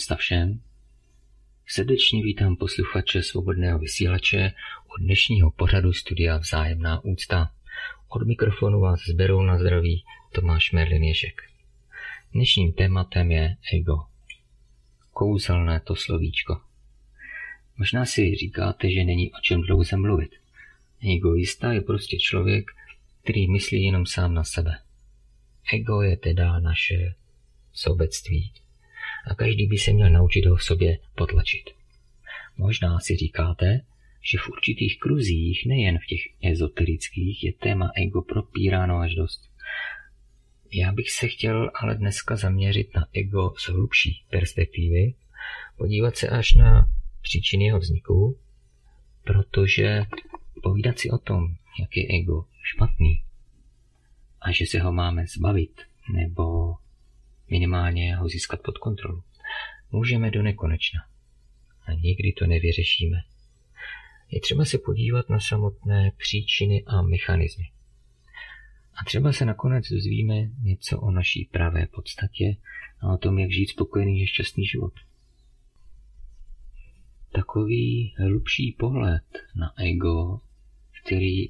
Moucta všem. Srdečně vítám posluchače svobodného vysílače od dnešního pořadu studia Vzájemná úcta. Od mikrofonu vás zberou na zdraví Tomáš Merlin Ježek. Dnešním tématem je ego. Kouzelné to slovíčko. Možná si říkáte, že není o čem dlouze mluvit. Egoista je prostě člověk, který myslí jenom sám na sebe. Ego je teda naše sobectví, a každý by se měl naučit ho v sobě potlačit. Možná si říkáte, že v určitých kruzích, nejen v těch ezoterických, je téma ego propíráno až dost. Já bych se chtěl ale dneska zaměřit na ego z hlubší perspektivy, podívat se až na příčiny jeho vzniku, protože povídat si o tom, jak je ego špatný a že se ho máme zbavit nebo minimálně ho získat pod kontrolu. Můžeme do nekonečna. A nikdy to nevyřešíme. Je třeba se podívat na samotné příčiny a mechanismy. A třeba se nakonec dozvíme něco o naší pravé podstatě a o tom, jak žít spokojený a šťastný život. Takový hlubší pohled na ego, který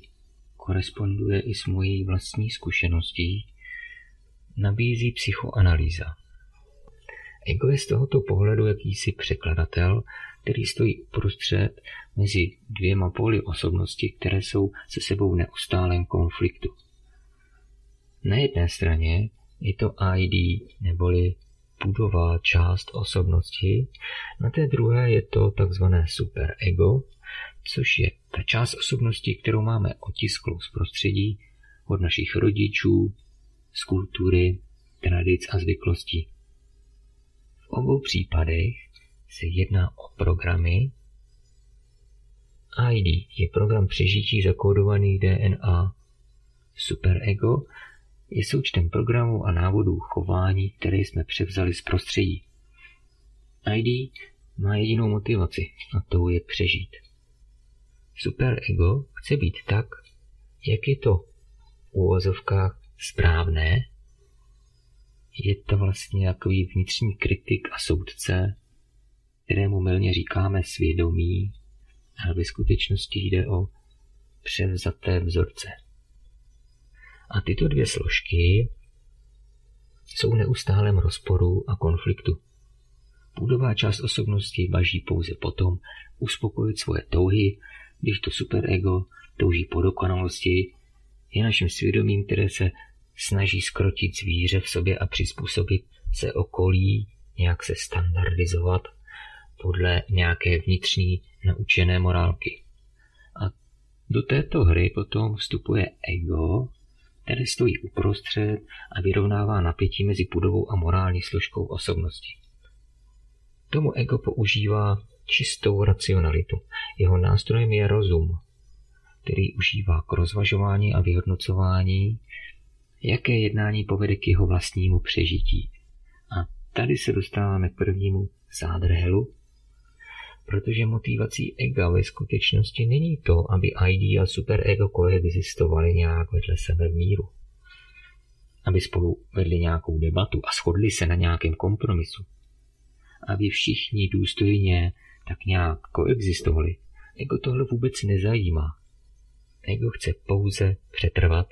koresponduje i s mojí vlastní zkušeností, nabízí psychoanalýza. Ego je z tohoto pohledu jakýsi překladatel, který stojí uprostřed mezi dvěma poli osobnosti, které jsou se sebou v neustálém konfliktu. Na jedné straně je to ID, neboli budová část osobnosti, na té druhé je to takzvané superego, což je ta část osobnosti, kterou máme otisklou z prostředí od našich rodičů, z kultury, tradic a zvyklostí. V obou případech se jedná o programy. ID je program přežití zakódovaný DNA. Superego je součtem programů a návodů chování, které jsme převzali z prostředí. ID má jedinou motivaci a tou je přežít. Superego chce být tak, jak je to v úvozovkách správné, je to vlastně takový vnitřní kritik a soudce, kterému milně říkáme svědomí, ale ve skutečnosti jde o převzaté vzorce. A tyto dvě složky jsou neustálém rozporu a konfliktu. Půdová část osobnosti baží pouze potom uspokojit svoje touhy, když to superego touží po dokonalosti, je naším svědomím, které se snaží skrotit zvíře v sobě a přizpůsobit se okolí, nějak se standardizovat podle nějaké vnitřní naučené morálky. A do této hry potom vstupuje ego, které stojí uprostřed a vyrovnává napětí mezi pudovou a morální složkou osobnosti. Tomu ego používá čistou racionalitu. Jeho nástrojem je rozum, který užívá k rozvažování a vyhodnocování jaké jednání povede k jeho vlastnímu přežití. A tady se dostáváme k prvnímu zádrhelu, protože motivací ega ve skutečnosti není to, aby ID a superego koexistovaly nějak vedle sebe v míru. Aby spolu vedli nějakou debatu a shodli se na nějakém kompromisu. Aby všichni důstojně tak nějak koexistovali. Ego tohle vůbec nezajímá. Ego chce pouze přetrvat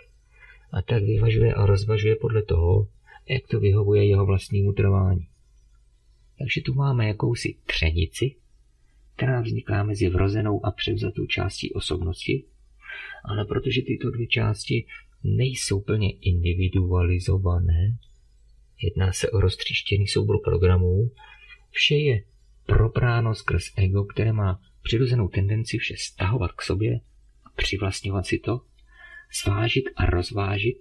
a tak vyvažuje a rozvažuje podle toho, jak to vyhovuje jeho vlastnímu trvání. Takže tu máme jakousi třenici, která vzniká mezi vrozenou a převzatou částí osobnosti, ale protože tyto dvě části nejsou plně individualizované, jedná se o roztříštěný soubor programů, vše je propráno skrz ego, které má přirozenou tendenci vše stahovat k sobě a přivlastňovat si to, zvážit a rozvážit,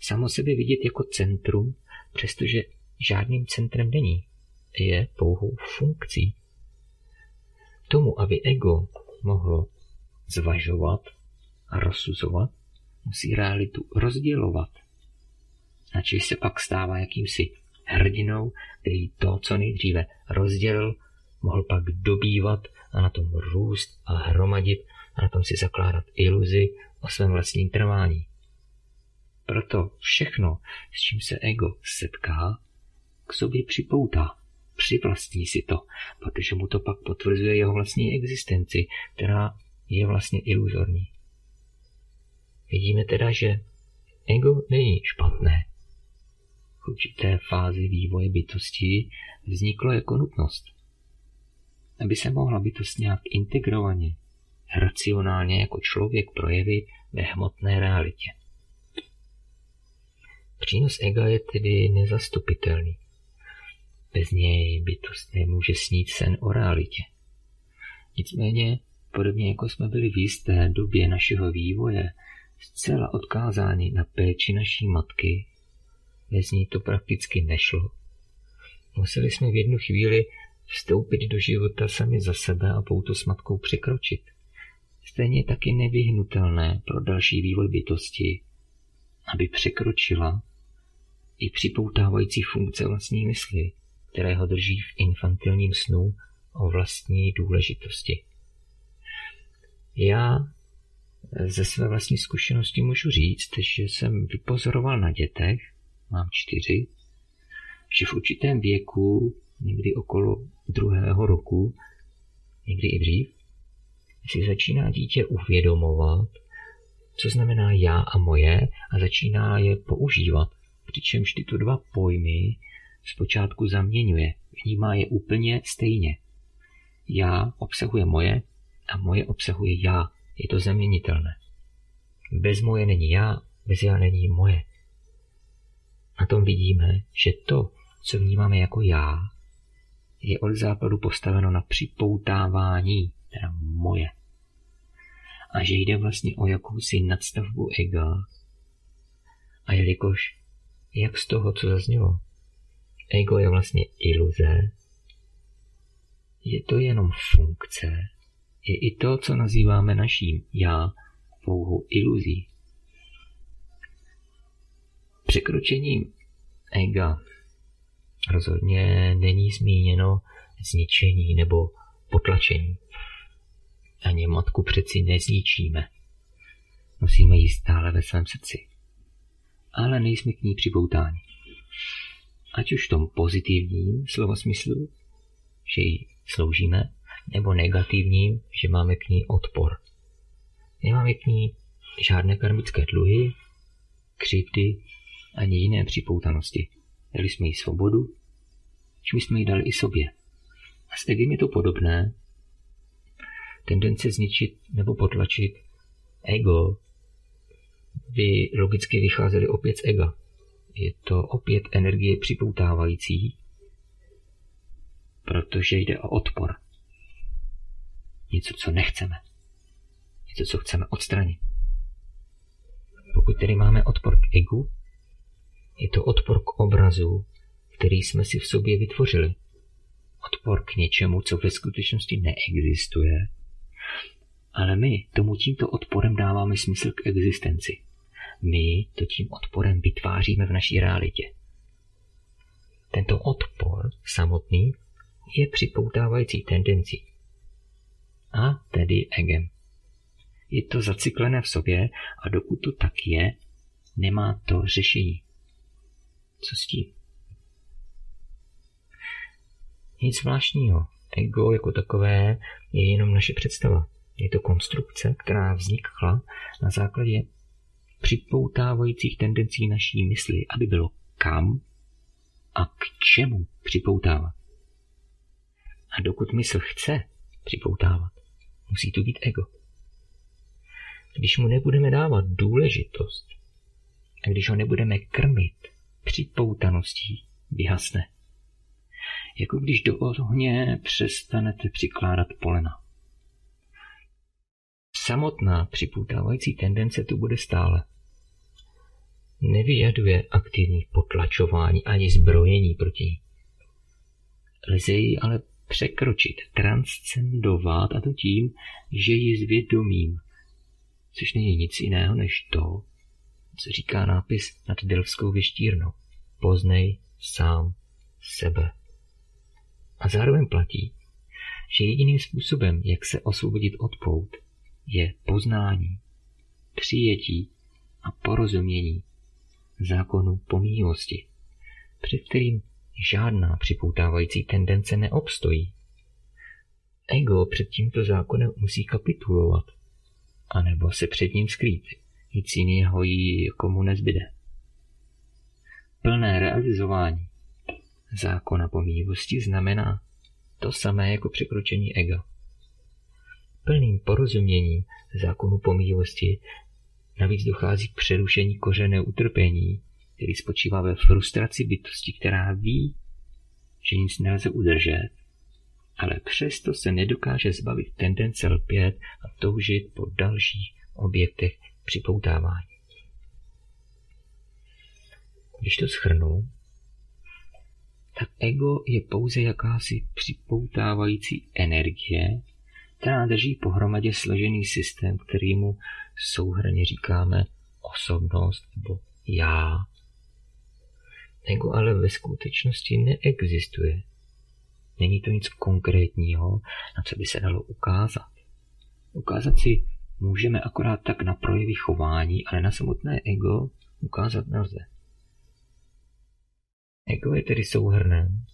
samo sebe vidět jako centrum, přestože žádným centrem není. je pouhou funkcí. Tomu, aby ego mohlo zvažovat a rozsuzovat, musí realitu rozdělovat. Načež se pak stává jakýmsi hrdinou, který to, co nejdříve rozdělil, mohl pak dobývat a na tom růst a hromadit a na tom si zakládat iluzi o svém vlastním trvání. Proto všechno, s čím se ego setká, k sobě připoutá, přivlastní si to, protože mu to pak potvrzuje jeho vlastní existenci, která je vlastně iluzorní. Vidíme teda, že ego není špatné. V určité fázi vývoje bytosti vzniklo jako nutnost. Aby se mohla bytost nějak integrovaně, racionálně jako člověk projevit ve hmotné realitě. Přínos ega je tedy nezastupitelný. Bez něj bytost nemůže snít sen o realitě. Nicméně, podobně jako jsme byli v jisté době našeho vývoje zcela odkázáni na péči naší matky, bez ní to prakticky nešlo. Museli jsme v jednu chvíli vstoupit do života sami za sebe a pouto s matkou překročit. Stejně taky nevyhnutelné pro další vývoj bytosti, aby překročila i připoutávající funkce vlastní mysli, které ho drží v infantilním snu o vlastní důležitosti. Já ze své vlastní zkušenosti můžu říct, že jsem vypozoroval na dětech, mám čtyři, že v určitém věku, někdy okolo druhého roku, někdy i dřív, si začíná dítě uvědomovat, co znamená já a moje a začíná je používat. Přičemž tyto dva pojmy zpočátku zaměňuje, vnímá je úplně stejně. Já obsahuje moje a moje obsahuje já. Je to zaměnitelné. Bez moje není já, bez já není moje. Na tom vidíme, že to, co vnímáme jako já, je od západu postaveno na připoutávání, teda moje. A že jde vlastně o jakousi nadstavbu ega. A jelikož, jak z toho, co zaznělo, ego je vlastně iluze, je to jenom funkce, je i to, co nazýváme naším já, pouhou iluzí. Překročením ega rozhodně není zmíněno zničení nebo potlačení. Ani matku přeci nezničíme. Musíme ji stále ve svém srdci. Ale nejsme k ní připoutáni. Ať už v tom pozitivním slova smyslu, že ji sloužíme, nebo negativním, že máme k ní odpor. Nemáme k ní žádné karmické dluhy, křivdy ani jiné připoutanosti. Dali jsme jí svobodu, čím jsme ji dali i sobě. A s egem je to podobné. Tendence zničit nebo potlačit ego by logicky vycházely opět z ega. Je to opět energie připoutávající, protože jde o odpor něco, co nechceme. Něco, co chceme odstranit. Pokud tedy máme odpor k egu, je to odpor k obrazu, který jsme si v sobě vytvořili. Odpor k něčemu, co ve skutečnosti neexistuje, ale my tomu tímto odporem dáváme smysl k existenci. My to tím odporem vytváříme v naší realitě. Tento odpor samotný je připoutávající tendencí a tedy egem. Je to zacyklené v sobě a dokud to tak je, nemá to řešení. Co s tím? Nic zvláštního. Ego jako takové je jenom naše představa. Je to konstrukce, která vznikla na základě připoutávajících tendencí naší mysli, aby bylo kam a k čemu připoutávat. A dokud mysl chce připoutávat, Musí to být ego. Když mu nebudeme dávat důležitost a když ho nebudeme krmit připoutaností, vyhasne. Jako když do ohně přestanete přikládat polena. Samotná připoutávající tendence tu bude stále. Nevyjaduje aktivní potlačování ani zbrojení proti ní. Lze ji ale překročit, transcendovat a to tím, že ji zvědomím, což není nic jiného než to, co říká nápis nad Delvskou věštírnou. Poznej sám sebe. A zároveň platí, že jediným způsobem, jak se osvobodit od pout, je poznání, přijetí a porozumění zákonu pomíjivosti, před kterým žádná připoutávající tendence neobstojí. Ego před tímto zákonem musí kapitulovat, anebo se před ním skrýt. Nic jiného jí komu nezbyde. Plné realizování zákona pomíjivosti znamená to samé jako překročení ega. Plným porozuměním zákonu pomíjivosti navíc dochází k přerušení kořené utrpení, který spočívá ve frustraci bytosti, která ví, že nic nelze udržet, ale přesto se nedokáže zbavit tendence lpět a toužit po dalších objektech připoutávání. Když to schrnu, tak ego je pouze jakási připoutávající energie, která drží pohromadě složený systém, kterýmu souhrně říkáme osobnost nebo já. Ego ale ve skutečnosti neexistuje. Není to nic konkrétního, na co by se dalo ukázat. Ukázat si můžeme akorát tak na projevy chování, ale na samotné ego ukázat nelze. Ego je tedy souhrnem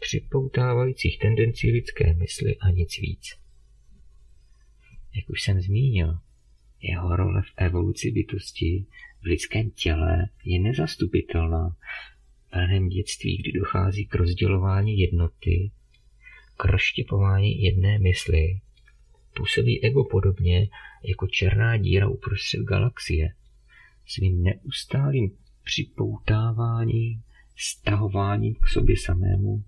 připoutávajících tendencí lidské mysli a nic víc. Jak už jsem zmínil, jeho role v evoluci bytosti v lidském těle je nezastupitelná. V raném dětství, kdy dochází k rozdělování jednoty, k rozštěpování jedné mysli, působí ego podobně jako černá díra uprostřed galaxie. Svým neustálým připoutáváním, stahováním k sobě samému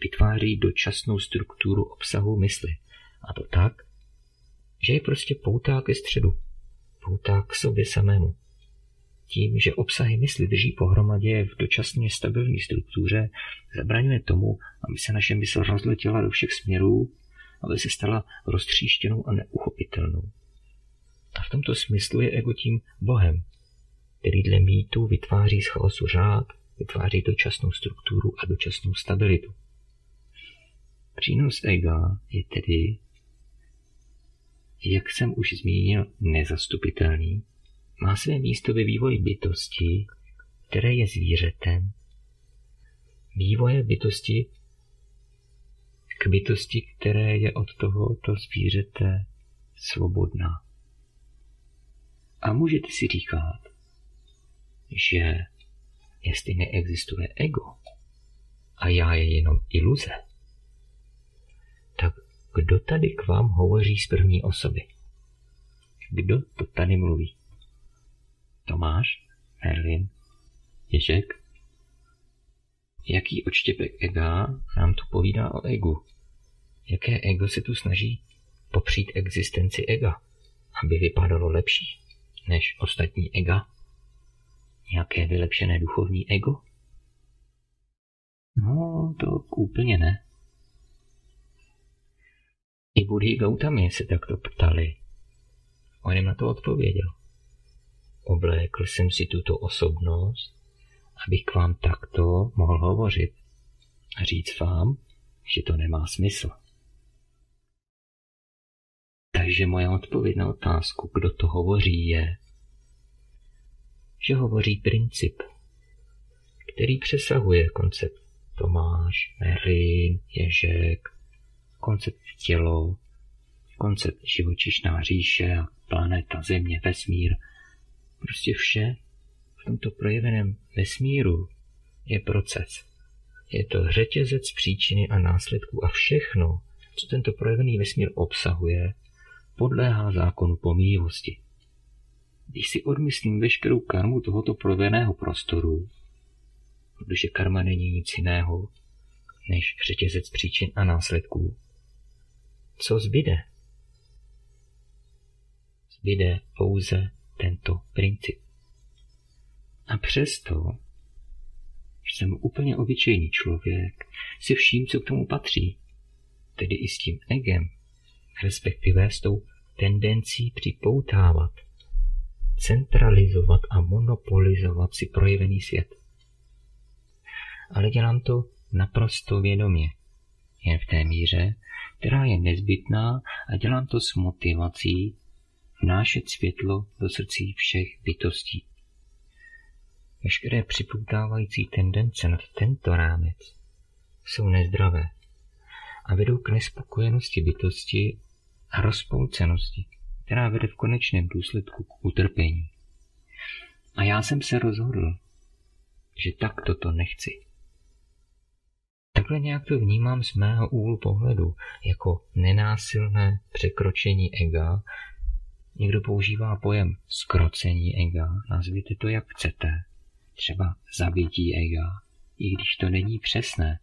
vytváří dočasnou strukturu obsahu mysli. A to tak, že je prostě poutá ke středu, poutá k sobě samému. Tím, že obsahy mysli drží pohromadě v dočasně stabilní struktuře, zabraňuje tomu, aby se naše mysl rozletěla do všech směrů, aby se stala roztříštěnou a neuchopitelnou. A v tomto smyslu je ego tím Bohem, který dle mýtu vytváří z chaosu řád, vytváří dočasnou strukturu a dočasnou stabilitu. Přínos ega je tedy jak jsem už zmínil, nezastupitelný, má své místo ve vývoji bytosti, které je zvířetem, vývoje bytosti k bytosti, které je od tohoto zvířete svobodná. A můžete si říkat, že jestli neexistuje ego a já je jenom iluze, tak kdo tady k vám hovoří z první osoby? Kdo to tady mluví? Tomáš? Merlin? Ježek? Jaký odštěpek ega nám tu povídá o egu? Jaké ego se tu snaží popřít existenci ega, aby vypadalo lepší než ostatní ega? Nějaké vylepšené duchovní ego? No, to úplně ne. I Budhy Gautami se takto ptali. On jim na to odpověděl. Oblékl jsem si tuto osobnost, abych k vám takto mohl hovořit a říct vám, že to nemá smysl. Takže moje odpověď na otázku, kdo to hovoří, je, že hovoří princip, který přesahuje koncept Tomáš, Merlin, Ježek, koncept tělo, koncept živočišná říše planeta, země, vesmír. Prostě vše v tomto projeveném vesmíru je proces. Je to řetězec příčiny a následků a všechno, co tento projevený vesmír obsahuje, podléhá zákonu pomíjivosti. Když si odmyslím veškerou karmu tohoto projeveného prostoru, protože karma není nic jiného než řetězec příčin a následků, co zbyde? Zbyde pouze tento princip. A přesto že jsem úplně obyčejný člověk se vším, co k tomu patří, tedy i s tím egem, respektive s tou tendencí připoutávat, centralizovat a monopolizovat si projevený svět. Ale dělám to naprosto vědomě, jen v té míře, která je nezbytná a dělám to s motivací vnášet světlo do srdcí všech bytostí. Veškeré připoutávající tendence nad tento rámec jsou nezdravé a vedou k nespokojenosti bytosti a rozpolcenosti, která vede v konečném důsledku k utrpení. A já jsem se rozhodl, že tak toto nechci. Takhle nějak to vnímám z mého úhlu pohledu, jako nenásilné překročení ega. Někdo používá pojem skrocení ega, nazvěte to jak chcete. Třeba zabití ega, i když to není přesné.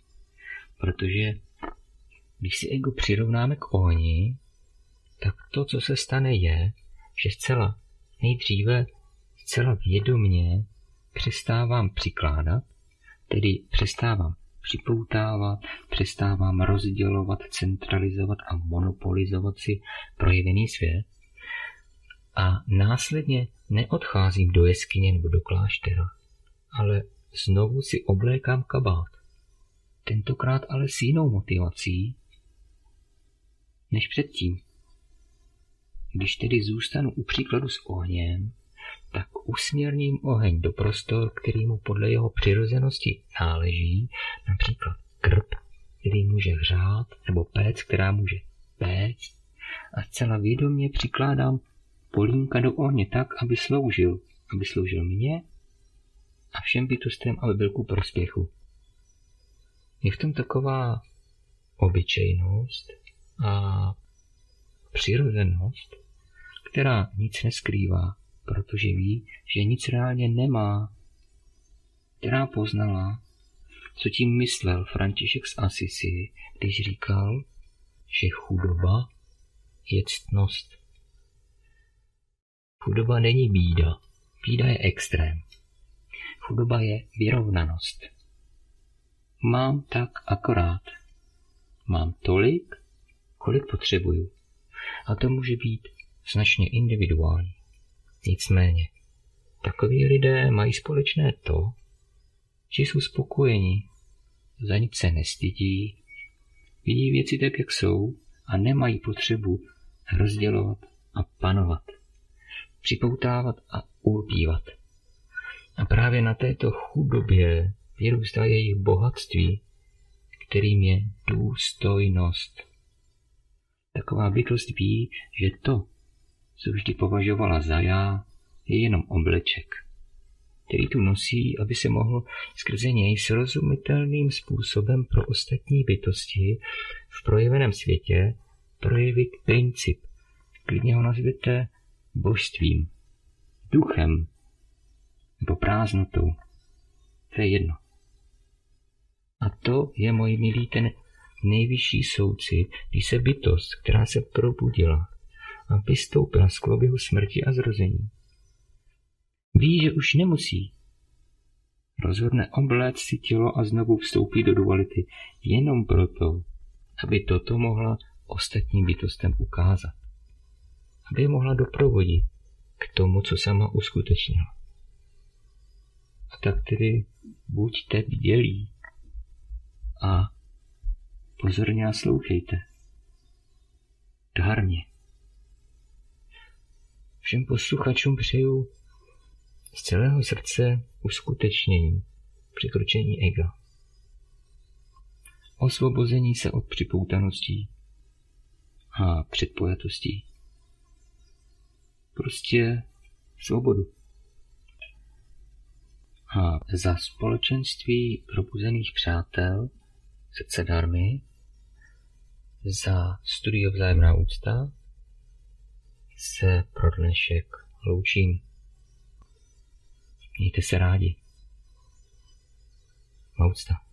Protože když si ego přirovnáme k ohni, tak to, co se stane, je, že zcela nejdříve zcela vědomně přestávám přikládat, tedy přestávám připoutávat, přestávám rozdělovat, centralizovat a monopolizovat si projevený svět a následně neodcházím do jeskyně nebo do kláštera, ale znovu si oblékám kabát. Tentokrát ale s jinou motivací než předtím. Když tedy zůstanu u příkladu s ohněm, tak usměrním oheň do prostor, který mu podle jeho přirozenosti náleží, například krb, který může hřát, nebo péc, která může péct, a zcela vědomě přikládám polínka do ohně tak, aby sloužil, aby sloužil mně a všem bytostem, aby byl ku prospěchu. Je v tom taková obyčejnost a přirozenost, která nic neskrývá, protože ví, že nic reálně nemá, která poznala, co tím myslel František z Asisi, když říkal, že chudoba je ctnost. Chudoba není bída, bída je extrém. Chudoba je vyrovnanost. Mám tak akorát. Mám tolik, kolik potřebuju. A to může být značně individuální. Nicméně, takoví lidé mají společné to, že jsou spokojeni, za nic se nestydí, vidí věci tak, jak jsou a nemají potřebu rozdělovat a panovat, připoutávat a ulpívat. A právě na této chudobě vyrůstá jejich bohatství, kterým je důstojnost. Taková bytost ví, že to, co vždy považovala za já, je jenom obleček, který tu nosí, aby se mohl skrze něj srozumitelným způsobem pro ostatní bytosti v projeveném světě projevit princip. Klidně ho nazvěte božstvím, duchem nebo prázdnotou. To je jedno. A to je, můj milý, ten nejvyšší soucit, když se bytost, která se probudila, a vystoupila z klobihu smrti a zrození. Ví, že už nemusí. Rozhodne obléct si tělo a znovu vstoupí do duality jenom proto, aby toto mohla ostatním bytostem ukázat. Aby je mohla doprovodit k tomu, co sama uskutečnila. A tak tedy buďte vdělí a pozorně a slouchejte. Dárně. Všem posluchačům přeju z celého srdce uskutečnění, překročení ega. Osvobození se od připoutaností a předpojatostí. Prostě svobodu. A za společenství probuzených přátel srdce darmy, za studio vzájemná úcta, se pro dnešek loučím. Mějte se rádi. Moucta.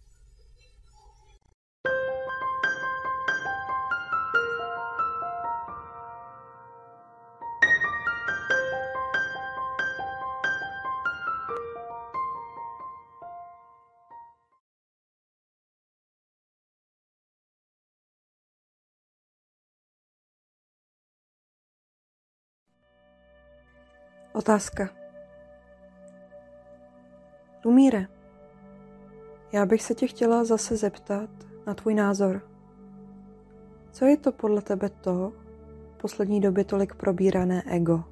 Otázka. Lumíre, já bych se tě chtěla zase zeptat na tvůj názor. Co je to podle tebe to, v poslední době tolik probírané ego?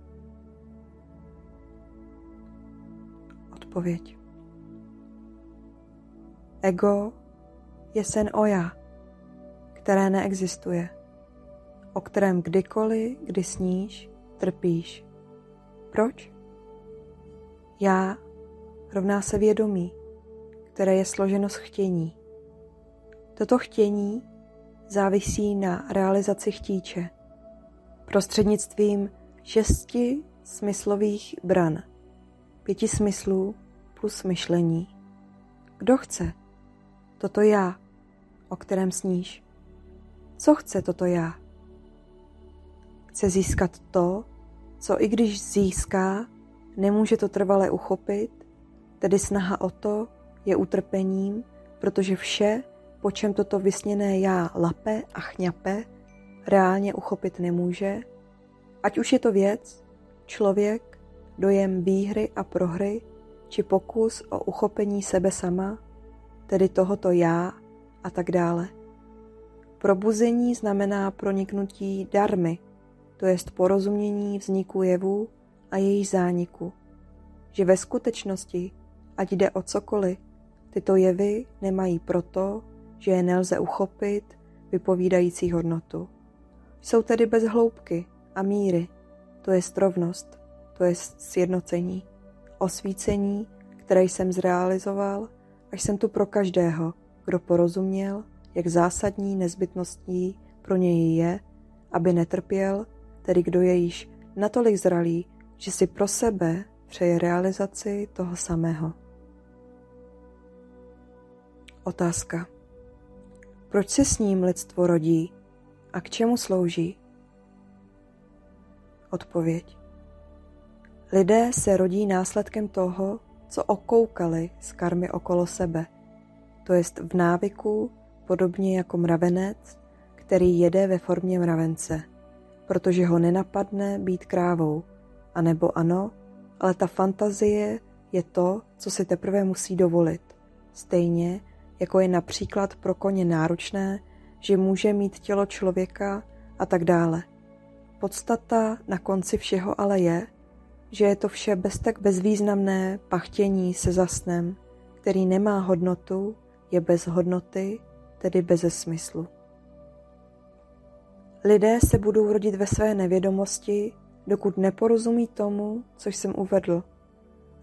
Odpověď. Ego je sen o já, které neexistuje, o kterém kdykoliv, kdy sníš, trpíš. Proč? Já rovná se vědomí, které je složeno z chtění. Toto chtění závisí na realizaci chtíče prostřednictvím šesti smyslových bran, pěti smyslů plus myšlení. Kdo chce? Toto já, o kterém sníš. Co chce toto já? Chce získat to, co i když získá, nemůže to trvale uchopit, tedy snaha o to je utrpením, protože vše, po čem toto vysněné já lape a chňape, reálně uchopit nemůže, ať už je to věc, člověk, dojem výhry a prohry, či pokus o uchopení sebe sama, tedy tohoto já a tak dále. Probuzení znamená proniknutí darmy, to jest porozumění vzniku jevů a jejich zániku. Že ve skutečnosti, ať jde o cokoliv, tyto jevy nemají proto, že je nelze uchopit, vypovídající hodnotu. Jsou tedy bez hloubky a míry, to je rovnost, to je sjednocení, osvícení, které jsem zrealizoval, až jsem tu pro každého, kdo porozuměl, jak zásadní nezbytností pro něj je, aby netrpěl, tedy kdo je již natolik zralý, že si pro sebe přeje realizaci toho samého. Otázka. Proč se s ním lidstvo rodí a k čemu slouží? Odpověď. Lidé se rodí následkem toho, co okoukali z karmy okolo sebe, to jest v návyku, podobně jako mravenec, který jede ve formě mravence, protože ho nenapadne být krávou, anebo ano, ale ta fantazie je to, co si teprve musí dovolit. Stejně jako je například pro koně náročné, že může mít tělo člověka a tak dále. Podstata na konci všeho ale je, že je to vše bez tak bezvýznamné pachtění se zasnem, který nemá hodnotu, je bez hodnoty, tedy bez smyslu. Lidé se budou rodit ve své nevědomosti, dokud neporozumí tomu, což jsem uvedl,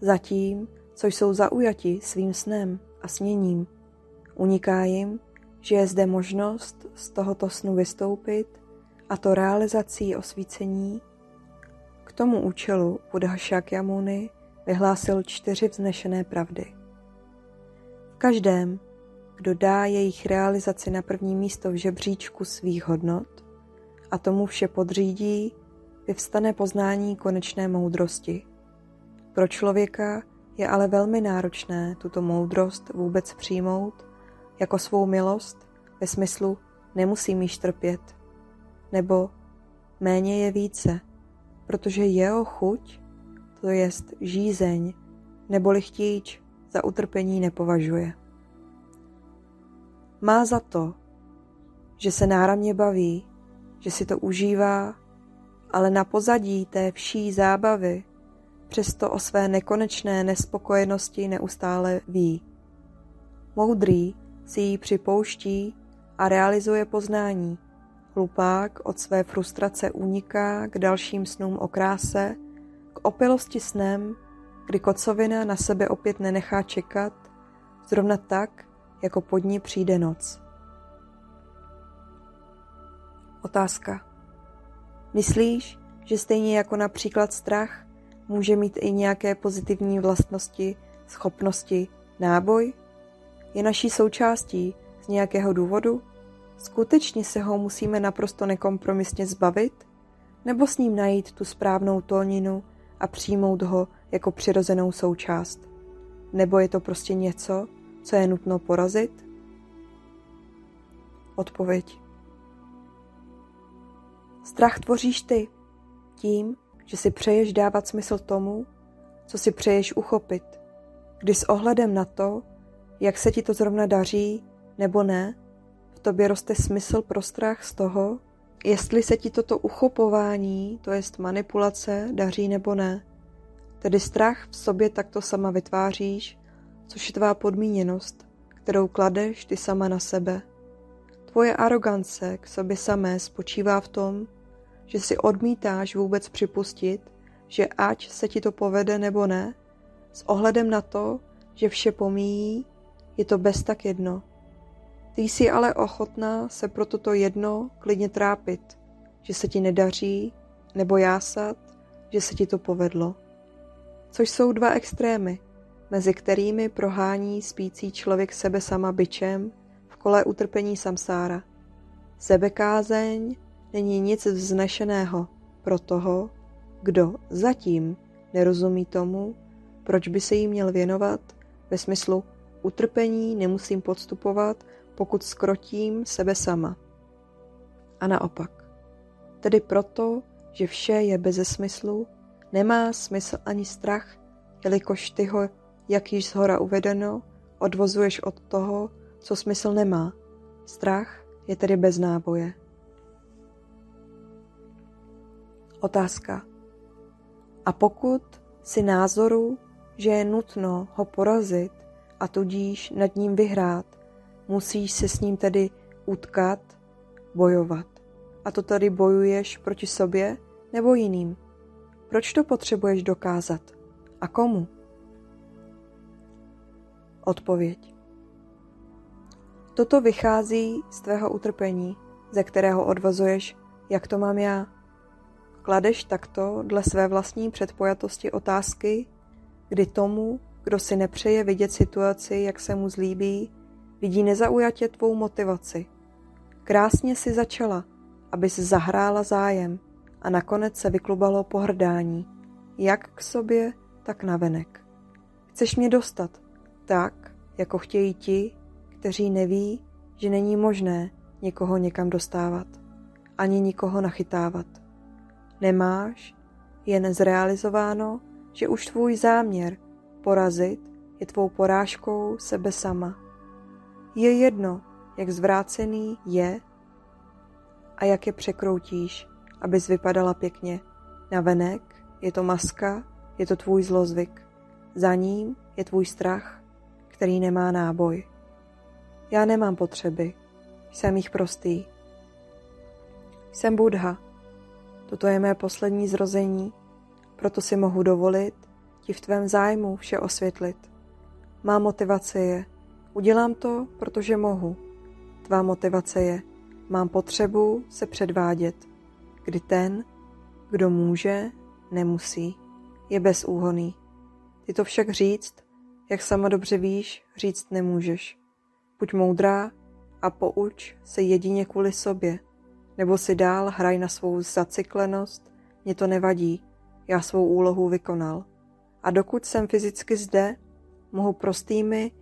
zatím, co jsou zaujati svým snem a sněním. Uniká jim, že je zde možnost z tohoto snu vystoupit, a to realizací osvícení. K tomu účelu Buddha Shakyamuni vyhlásil čtyři vznešené pravdy. V každém, kdo dá jejich realizaci na první místo v žebříčku svých hodnot a tomu vše podřídí, vyvstane poznání konečné moudrosti. Pro člověka je ale velmi náročné tuto moudrost vůbec přijmout jako svou milost ve smyslu nemusím již trpět, nebo méně je více, protože jeho chuť, to jest žízeň neboli chtíč, za utrpení nepovažuje. Má za to, že se náramně baví, že si to užívá, ale na pozadí té vší zábavy přesto o své nekonečné nespokojenosti neustále ví. Moudrý si ji připouští a realizuje poznání. Hlupák od své frustrace uniká k dalším snům o kráse, k opilosti snem, kdy kocovina na sebe opět nenechá čekat, zrovna tak, jako pod ní přijde noc. Otázka. Myslíš, že stejně jako například strach může mít i nějaké pozitivní vlastnosti, schopnosti, náboj? je naší součástí z nějakého důvodu? Skutečně se ho musíme naprosto nekompromisně zbavit? Nebo s ním najít tu správnou tóninu a přijmout ho jako přirozenou součást? Nebo je to prostě něco, co je nutno porazit? Odpověď. Strach tvoříš ty tím, že si přeješ dávat smysl tomu, co si přeješ uchopit, kdy s ohledem na to, jak se ti to zrovna daří nebo ne, v tobě roste smysl pro strach z toho, jestli se ti toto uchopování, to jest manipulace, daří nebo ne. Tedy strach v sobě takto sama vytváříš, což je tvá podmíněnost, kterou kladeš ty sama na sebe. Tvoje arogance k sobě samé spočívá v tom, že si odmítáš vůbec připustit, že ať se ti to povede nebo ne, s ohledem na to, že vše pomíjí, je to bez tak jedno. Ty jsi ale ochotná se pro toto jedno klidně trápit, že se ti nedaří, nebo jásat, že se ti to povedlo. Což jsou dva extrémy, mezi kterými prohání spící člověk sebe sama byčem kole utrpení samsára. Sebekázeň není nic vznešeného pro toho, kdo zatím nerozumí tomu, proč by se jí měl věnovat, ve smyslu utrpení nemusím podstupovat, pokud skrotím sebe sama. A naopak. Tedy proto, že vše je bez smyslu, nemá smysl ani strach, jelikož ty ho, jak již zhora uvedeno, odvozuješ od toho, co smysl nemá. Strach je tedy bez náboje. Otázka. A pokud si názoru, že je nutno ho porazit a tudíž nad ním vyhrát, musíš se s ním tedy utkat, bojovat. A to tady bojuješ proti sobě nebo jiným? Proč to potřebuješ dokázat? A komu? Odpověď. Toto vychází z tvého utrpení, ze kterého odvozuješ, jak to mám já. Kladeš takto dle své vlastní předpojatosti otázky, kdy tomu, kdo si nepřeje vidět situaci, jak se mu zlíbí, vidí nezaujatě tvou motivaci. Krásně si začala, abys zahrála zájem a nakonec se vyklubalo pohrdání, jak k sobě, tak na venek. Chceš mě dostat, tak, jako chtějí ti, kteří neví, že není možné někoho někam dostávat, ani nikoho nachytávat. Nemáš jen zrealizováno, že už tvůj záměr porazit je tvou porážkou sebe sama. Je jedno, jak zvrácený je a jak je překroutíš, abys vypadala pěkně. Na venek je to maska, je to tvůj zlozvyk. Za ním je tvůj strach, který nemá náboj. Já nemám potřeby, jsem jich prostý. Jsem Budha. Toto je mé poslední zrození, proto si mohu dovolit ti v tvém zájmu vše osvětlit. Má motivace je, udělám to, protože mohu. Tvá motivace je, mám potřebu se předvádět, kdy ten, kdo může, nemusí, je bezúhoný. Ty to však říct, jak sama dobře víš, říct nemůžeš. Buď moudrá a pouč se jedině kvůli sobě, nebo si dál hraj na svou zacyklenost, mě to nevadí, já svou úlohu vykonal. A dokud jsem fyzicky zde, mohu prostými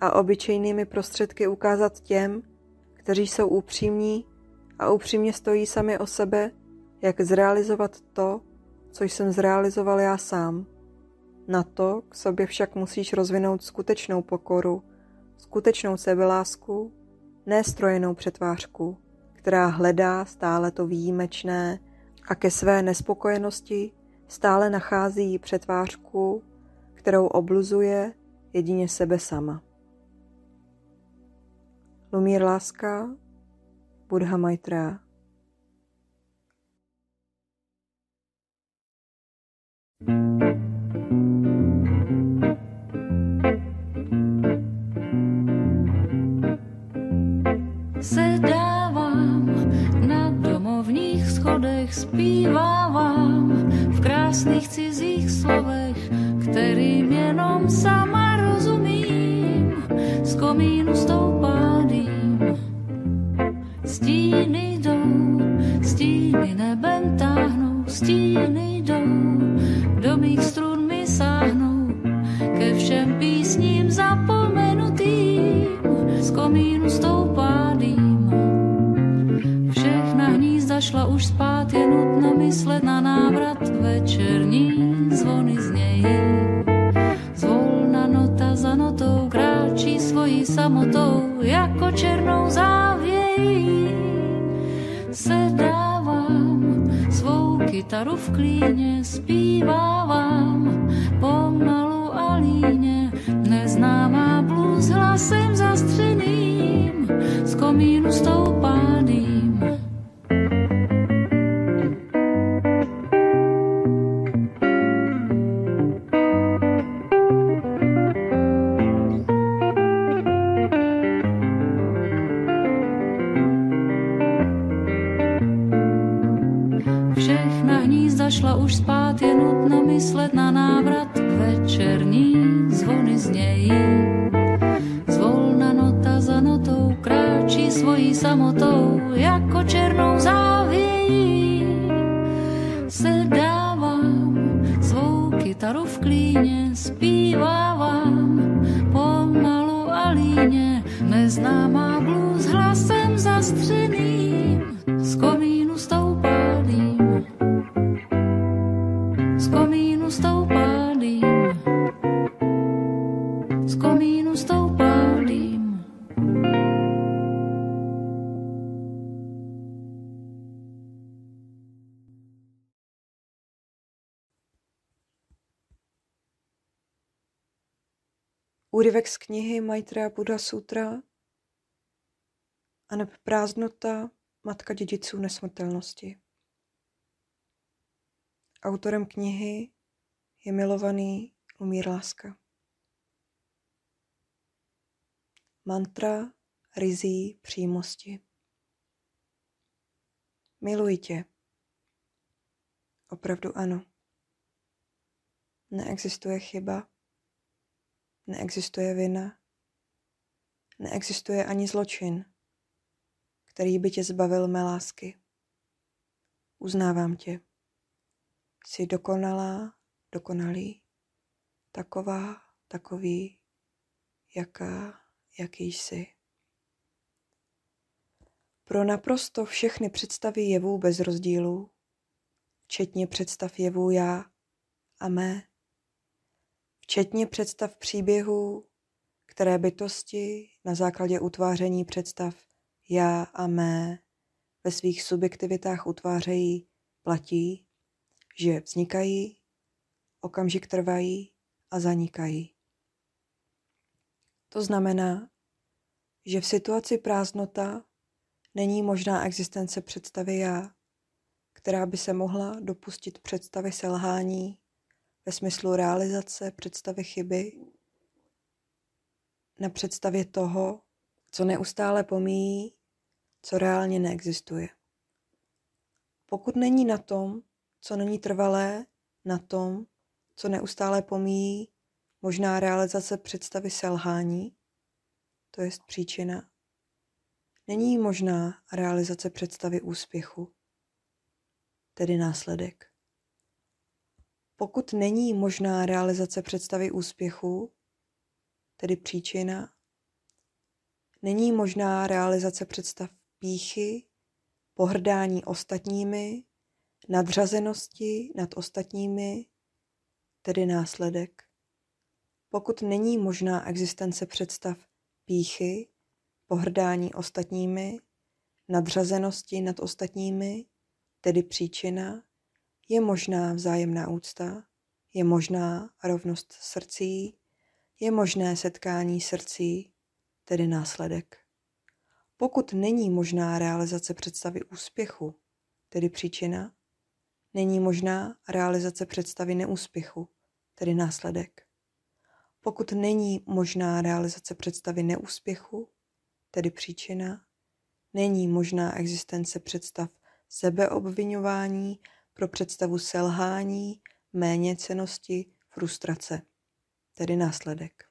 a obyčejnými prostředky ukázat těm, kteří jsou upřímní a upřímně stojí sami o sebe, jak zrealizovat to, co jsem zrealizoval já sám. Na to k sobě však musíš rozvinout skutečnou pokoru, skutečnou sebelásku, nestrojenou přetvářku, která hledá stále to výjimečné a ke své nespokojenosti stále nachází přetvářku, kterou obluzuje jedině sebe sama. Lumír Láska, Buddha Maitreya Sedávám na domovních schodech, zpívávám v krásných cizích slovech, kterým jenom sama rozumím. Z komínu stoupá dým, stíny jdou, stíny nebem táhnou, stíny jdou, do mých strun mi sáhnou, ke všem písním zapomenutým. Z komínu stoupá všechna hnízda šla už spát, je nutno myslet na návrat večer večerní zvony znějí. Zvolna nota za notou kráčí svojí samotou, jako černou závějí. Sedávám svou kytaru v klíně, zpívávám pomalu a líně, neznámá blues hlasem zastřeným, z komínu stoupádým. Už spát, je nutno myslet na návrat. Večerní zvony znějí. Zvolna nota za notou kráčí svojí samotou, jako černou závějí. Sedávám svou kytaru v klíně, zpívávám pomalu a líně. Neznámá blues hlasem zastřeným, Úryvek z knihy Maitreya Buddha Sutra a neb prázdnota, matka dědiců nesmrtelnosti. Autorem knihy je milovaný Lumír Láska. Mantra rizí přímosti. Miluji tě. Opravdu ano. Neexistuje chyba, neexistuje vina, neexistuje ani zločin, který by tě zbavil mé lásky. Uznávám tě. Jsi dokonalá, dokonalý, taková, takový, jaká, jaký jsi. Pro naprosto všechny představy jevů bez rozdílů, včetně představ jevů já a mé, včetně představ příběhů, které bytosti na základě utváření představ já a mé ve svých subjektivitách utvářejí, platí, že vznikají, okamžik trvají a zanikají. To znamená, že v situaci prázdnota není možná existence představy já, která by se mohla dopustit představy selhání ve smyslu realizace představy chyby na představě toho, co neustále pomíjí, co reálně neexistuje. Pokud není na tom, co není trvalé, na tom, co neustále pomíjí, možná realizace představy selhání, to je příčina, není možná realizace představy úspěchu, tedy následek. Pokud není možná realizace představy úspěchu, tedy příčina, není možná realizace představ píchy, pohrdání ostatními, nadřazenosti nad ostatními, tedy následek. Pokud není možná existence představ píchy, pohrdání ostatními, nadřazenosti nad ostatními, tedy příčina, je možná vzájemná úcta, je možná rovnost srdcí, je možné setkání srdcí, tedy následek. Pokud není možná realizace představy úspěchu, tedy příčina, není možná realizace představy neúspěchu, tedy následek. Pokud není možná realizace představy neúspěchu, tedy příčina, není možná existence představ sebeobvinování pro představu selhání, méněcenosti, frustrace, tedy následek.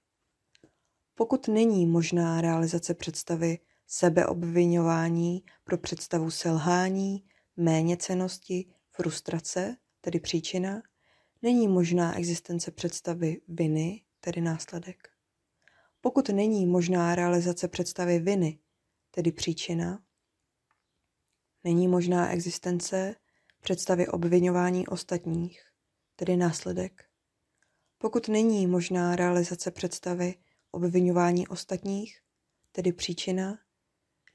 Pokud není možná realizace představy sebeobvinování pro představu selhání, méněcenosti, frustrace, tedy příčina, není možná existence představy viny, tedy následek. Pokud není možná realizace představy viny, tedy příčina, není možná existence představy obvinování ostatních, tedy následek. Pokud není možná realizace představy obvinování ostatních, tedy příčina,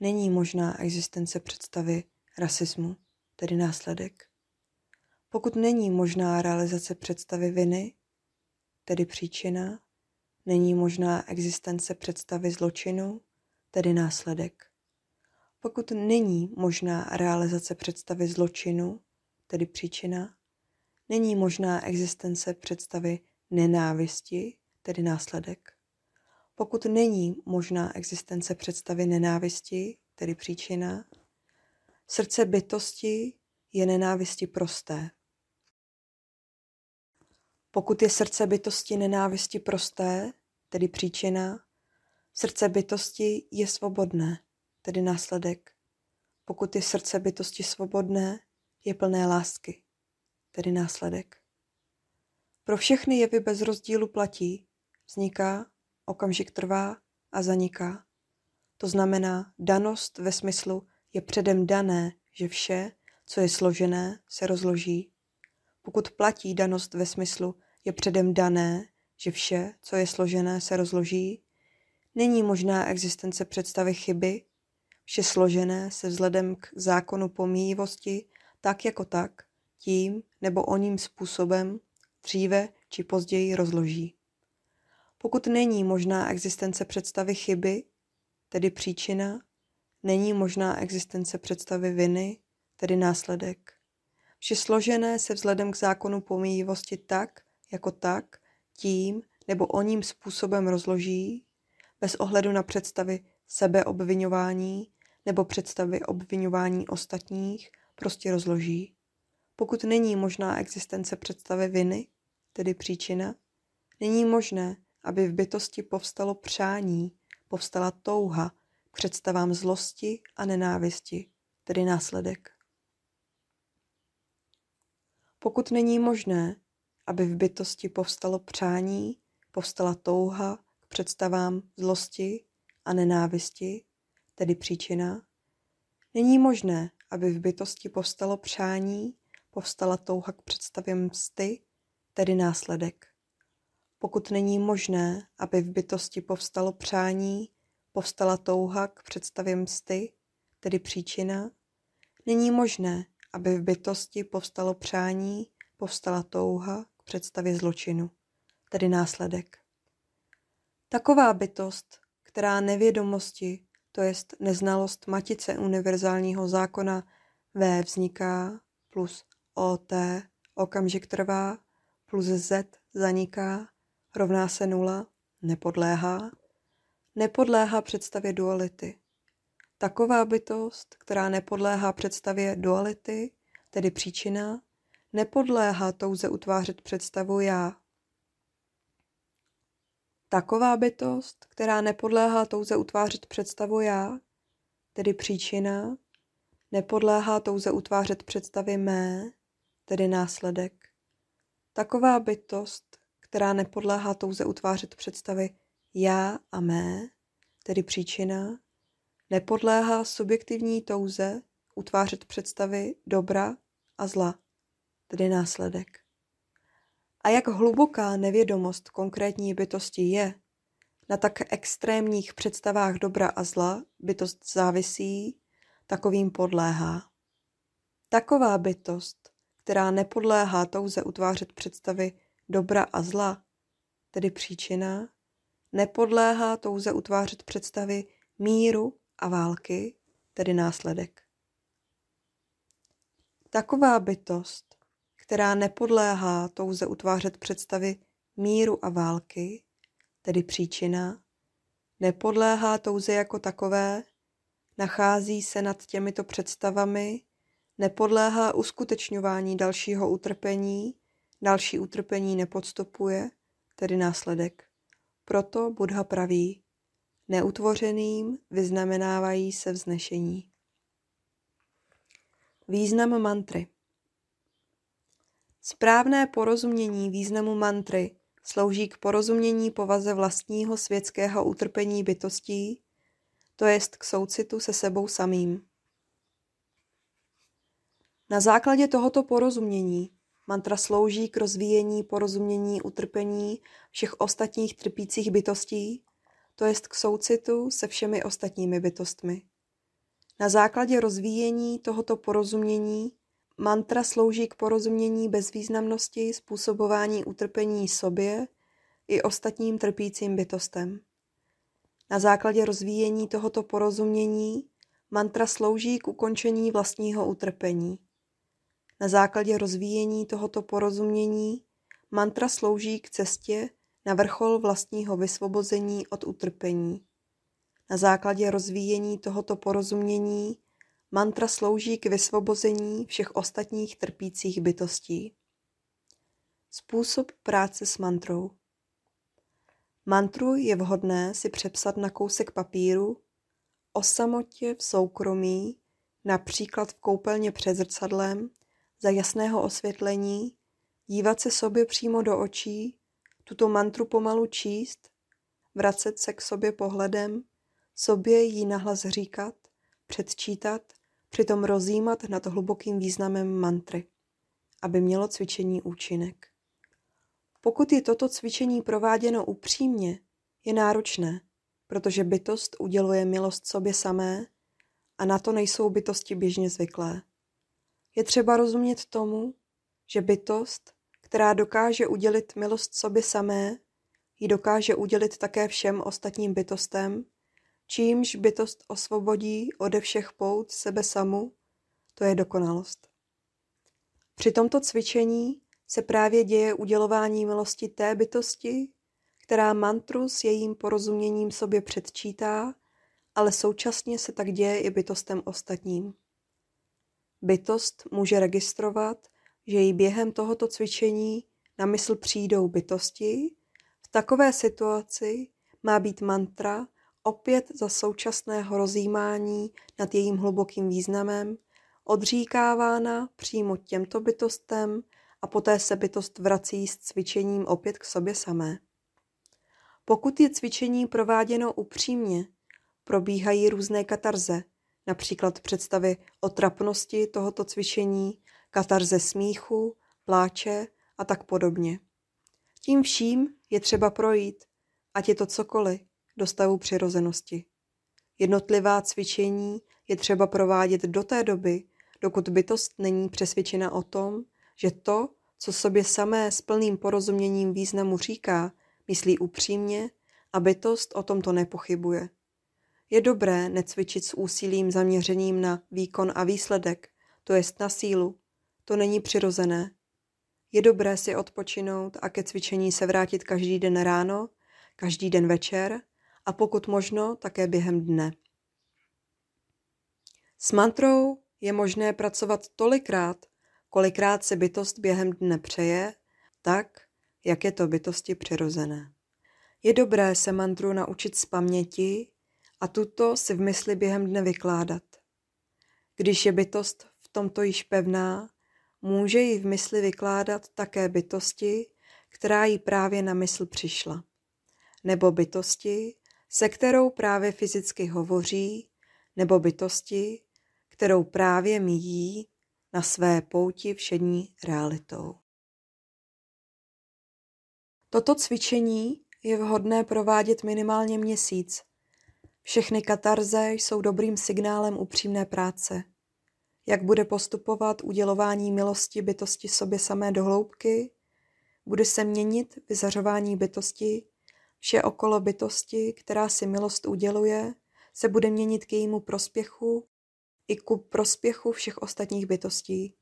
není možná existence představy rasismu, tedy následek. Pokud není možná realizace představy viny, tedy příčina, není možná existence představy zločinu, tedy následek. Pokud není možná realizace představy zločinu, tedy příčina, není možná existence představy nenávisti, tedy následek. Pokud není možná existence představy nenávisti, tedy příčina, srdce bytosti je nenávisti prosté. Pokud je srdce bytosti nenávisti prosté, tedy příčina, srdce bytosti je svobodné, tedy následek. Pokud je srdce bytosti svobodné, je plné lásky, tedy následek. Pro všechny jevy bez rozdílu platí, vzniká, okamžik trvá a zaniká. To znamená, danost ve smyslu je předem dané, že vše, co je složené, se rozloží. Pokud platí danost ve smyslu je předem dané, že vše, co je složené, se rozloží, není možná existence představy chyby, vše složené se vzhledem k zákonu pomíjivosti tak jako tak, tím nebo oním způsobem dříve či později rozloží. Pokud není možná existence představy chyby, tedy příčina, není možná existence představy viny, tedy následek. Vše složené se vzhledem k zákonu pomíjivosti tak, jako tak, tím nebo oním způsobem rozloží, bez ohledu na představy sebeobvinování nebo představy obvinování ostatních, prostě rozloží. Pokud není možná existence představy viny, tedy příčina, není možné, aby v bytosti povstalo přání, povstala touha k představám zlosti a nenávisti, tedy následek. Pokud není možné, aby v bytosti povstalo přání, povstala touha k představám zlosti a nenávisti, tedy příčina, není možné, aby v bytosti povstalo přání, povstala touha k představě msty, tedy následek. Pokud není možné, aby v bytosti povstalo přání, povstala touha k představě msty, tedy příčina, není možné, aby v bytosti povstalo přání, povstala touha k představě zločinu, tedy následek. Taková bytost, která nevědomosti, to jest neznalost matice univerzálního zákona V vzniká plus OT okamžik trvá plus Z zaniká rovná se nula, nepodléhá, nepodléhá představě duality. Taková bytost, která nepodléhá představě duality, tedy příčina, nepodléhá touze utvářet představu já. Taková bytost, která nepodléhá touze utvářet představu já, tedy příčina, nepodléhá touze utvářet představy mé, tedy následek. Taková bytost, která nepodléhá touze utvářet představy já a mé, tedy příčina, nepodléhá subjektivní touze utvářet představy dobra a zla, tedy následek. A jak hluboká nevědomost konkrétní bytosti je, na tak extrémních představách dobra a zla bytost závisí, takovým podléhá. Taková bytost, která nepodléhá touze utvářet představy dobra a zla, tedy příčina, nepodléhá touze utvářet představy míru a války, tedy následek. Taková bytost, která nepodléhá touze utvářet představy míru a války, tedy příčina, nepodléhá touze jako takové, nachází se nad těmito představami, nepodléhá uskutečňování dalšího utrpení, další utrpení nepodstupuje, tedy následek. Proto Buddha praví, neutvořeným vyznamenávají se vznešení. Význam mantry Správné porozumění významu mantry slouží k porozumění povaze vlastního světského utrpení bytostí, to jest k soucitu se sebou samým. Na základě tohoto porozumění Mantra slouží k rozvíjení porozumění utrpení všech ostatních trpících bytostí, to jest k soucitu se všemi ostatními bytostmi. Na základě rozvíjení tohoto porozumění mantra slouží k porozumění bezvýznamnosti způsobování utrpení sobě i ostatním trpícím bytostem. Na základě rozvíjení tohoto porozumění mantra slouží k ukončení vlastního utrpení. Na základě rozvíjení tohoto porozumění mantra slouží k cestě na vrchol vlastního vysvobození od utrpení. Na základě rozvíjení tohoto porozumění mantra slouží k vysvobození všech ostatních trpících bytostí. Způsob práce s mantrou Mantru je vhodné si přepsat na kousek papíru, o samotě v soukromí, například v koupelně před zrcadlem, za jasného osvětlení, dívat se sobě přímo do očí, tuto mantru pomalu číst, vracet se k sobě pohledem, sobě jí nahlas říkat, předčítat, přitom rozjímat nad hlubokým významem mantry, aby mělo cvičení účinek. Pokud je toto cvičení prováděno upřímně, je náročné, protože bytost uděluje milost sobě samé a na to nejsou bytosti běžně zvyklé. Je třeba rozumět tomu, že bytost, která dokáže udělit milost sobě samé, ji dokáže udělit také všem ostatním bytostem, čímž bytost osvobodí ode všech pout sebe samu, to je dokonalost. Při tomto cvičení se právě děje udělování milosti té bytosti, která mantru s jejím porozuměním sobě předčítá, ale současně se tak děje i bytostem ostatním. Bytost může registrovat, že jí během tohoto cvičení na mysl přijdou bytosti. V takové situaci má být mantra opět za současného rozjímání nad jejím hlubokým významem odříkávána přímo těmto bytostem a poté se bytost vrací s cvičením opět k sobě samé. Pokud je cvičení prováděno upřímně, probíhají různé katarze, například představy o trapnosti tohoto cvičení, katarze smíchu, pláče a tak podobně. Tím vším je třeba projít, ať je to cokoliv, do stavu přirozenosti. Jednotlivá cvičení je třeba provádět do té doby, dokud bytost není přesvědčena o tom, že to, co sobě samé s plným porozuměním významu říká, myslí upřímně a bytost o tomto nepochybuje. Je dobré necvičit s úsilím zaměřeným na výkon a výsledek, to jest na sílu. To není přirozené. Je dobré si odpočinout a ke cvičení se vrátit každý den ráno, každý den večer a pokud možno také během dne. S mantrou je možné pracovat tolikrát, kolikrát se bytost během dne přeje, tak, jak je to bytosti přirozené. Je dobré se mantru naučit z paměti a tuto si v mysli během dne vykládat. Když je bytost v tomto již pevná, může ji v mysli vykládat také bytosti, která jí právě na mysl přišla. Nebo bytosti, se kterou právě fyzicky hovoří, nebo bytosti, kterou právě míjí na své pouti všední realitou. Toto cvičení je vhodné provádět minimálně měsíc. Všechny katarze jsou dobrým signálem upřímné práce. Jak bude postupovat udělování milosti bytosti sobě samé do hloubky, bude se měnit vyzařování bytosti, vše okolo bytosti, která si milost uděluje, se bude měnit k jejímu prospěchu i ku prospěchu všech ostatních bytostí.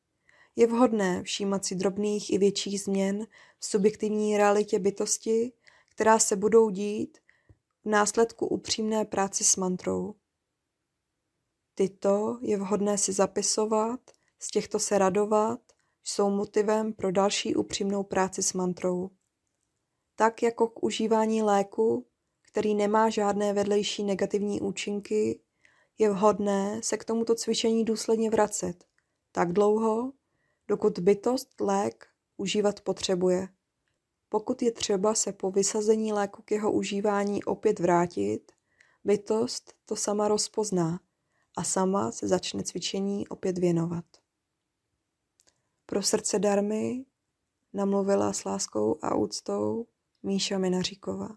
Je vhodné všímat si drobných i větších změn v subjektivní realitě bytosti, která se budou dít v následku upřímné práce s mantrou. Tyto je vhodné si zapisovat, z těchto se radovat, jsou motivem pro další upřímnou práci s mantrou. Tak jako k užívání léku, který nemá žádné vedlejší negativní účinky, je vhodné se k tomuto cvičení důsledně vracet tak dlouho, dokud bytost lék užívat potřebuje. Pokud je třeba se po vysazení léku k jeho užívání opět vrátit, bytost to sama rozpozná a sama se začne cvičení opět věnovat. Pro srdce darmy namluvila s láskou a úctou Míša Minaříková.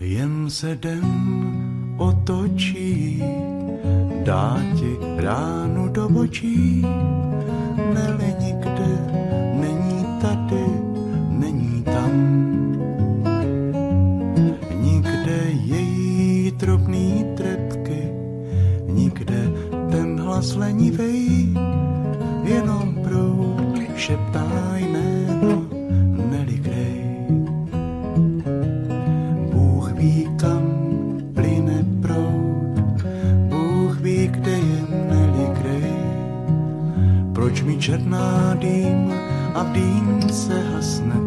Jen se den otočí, dá ti ránu do očí, hlas lenivej, jenom proud šeptá jméno, neli krej. Bůh ví, kam plyne proud, Bůh ví, kde je neli krej. Proč mi černá dým a v dýmce hasne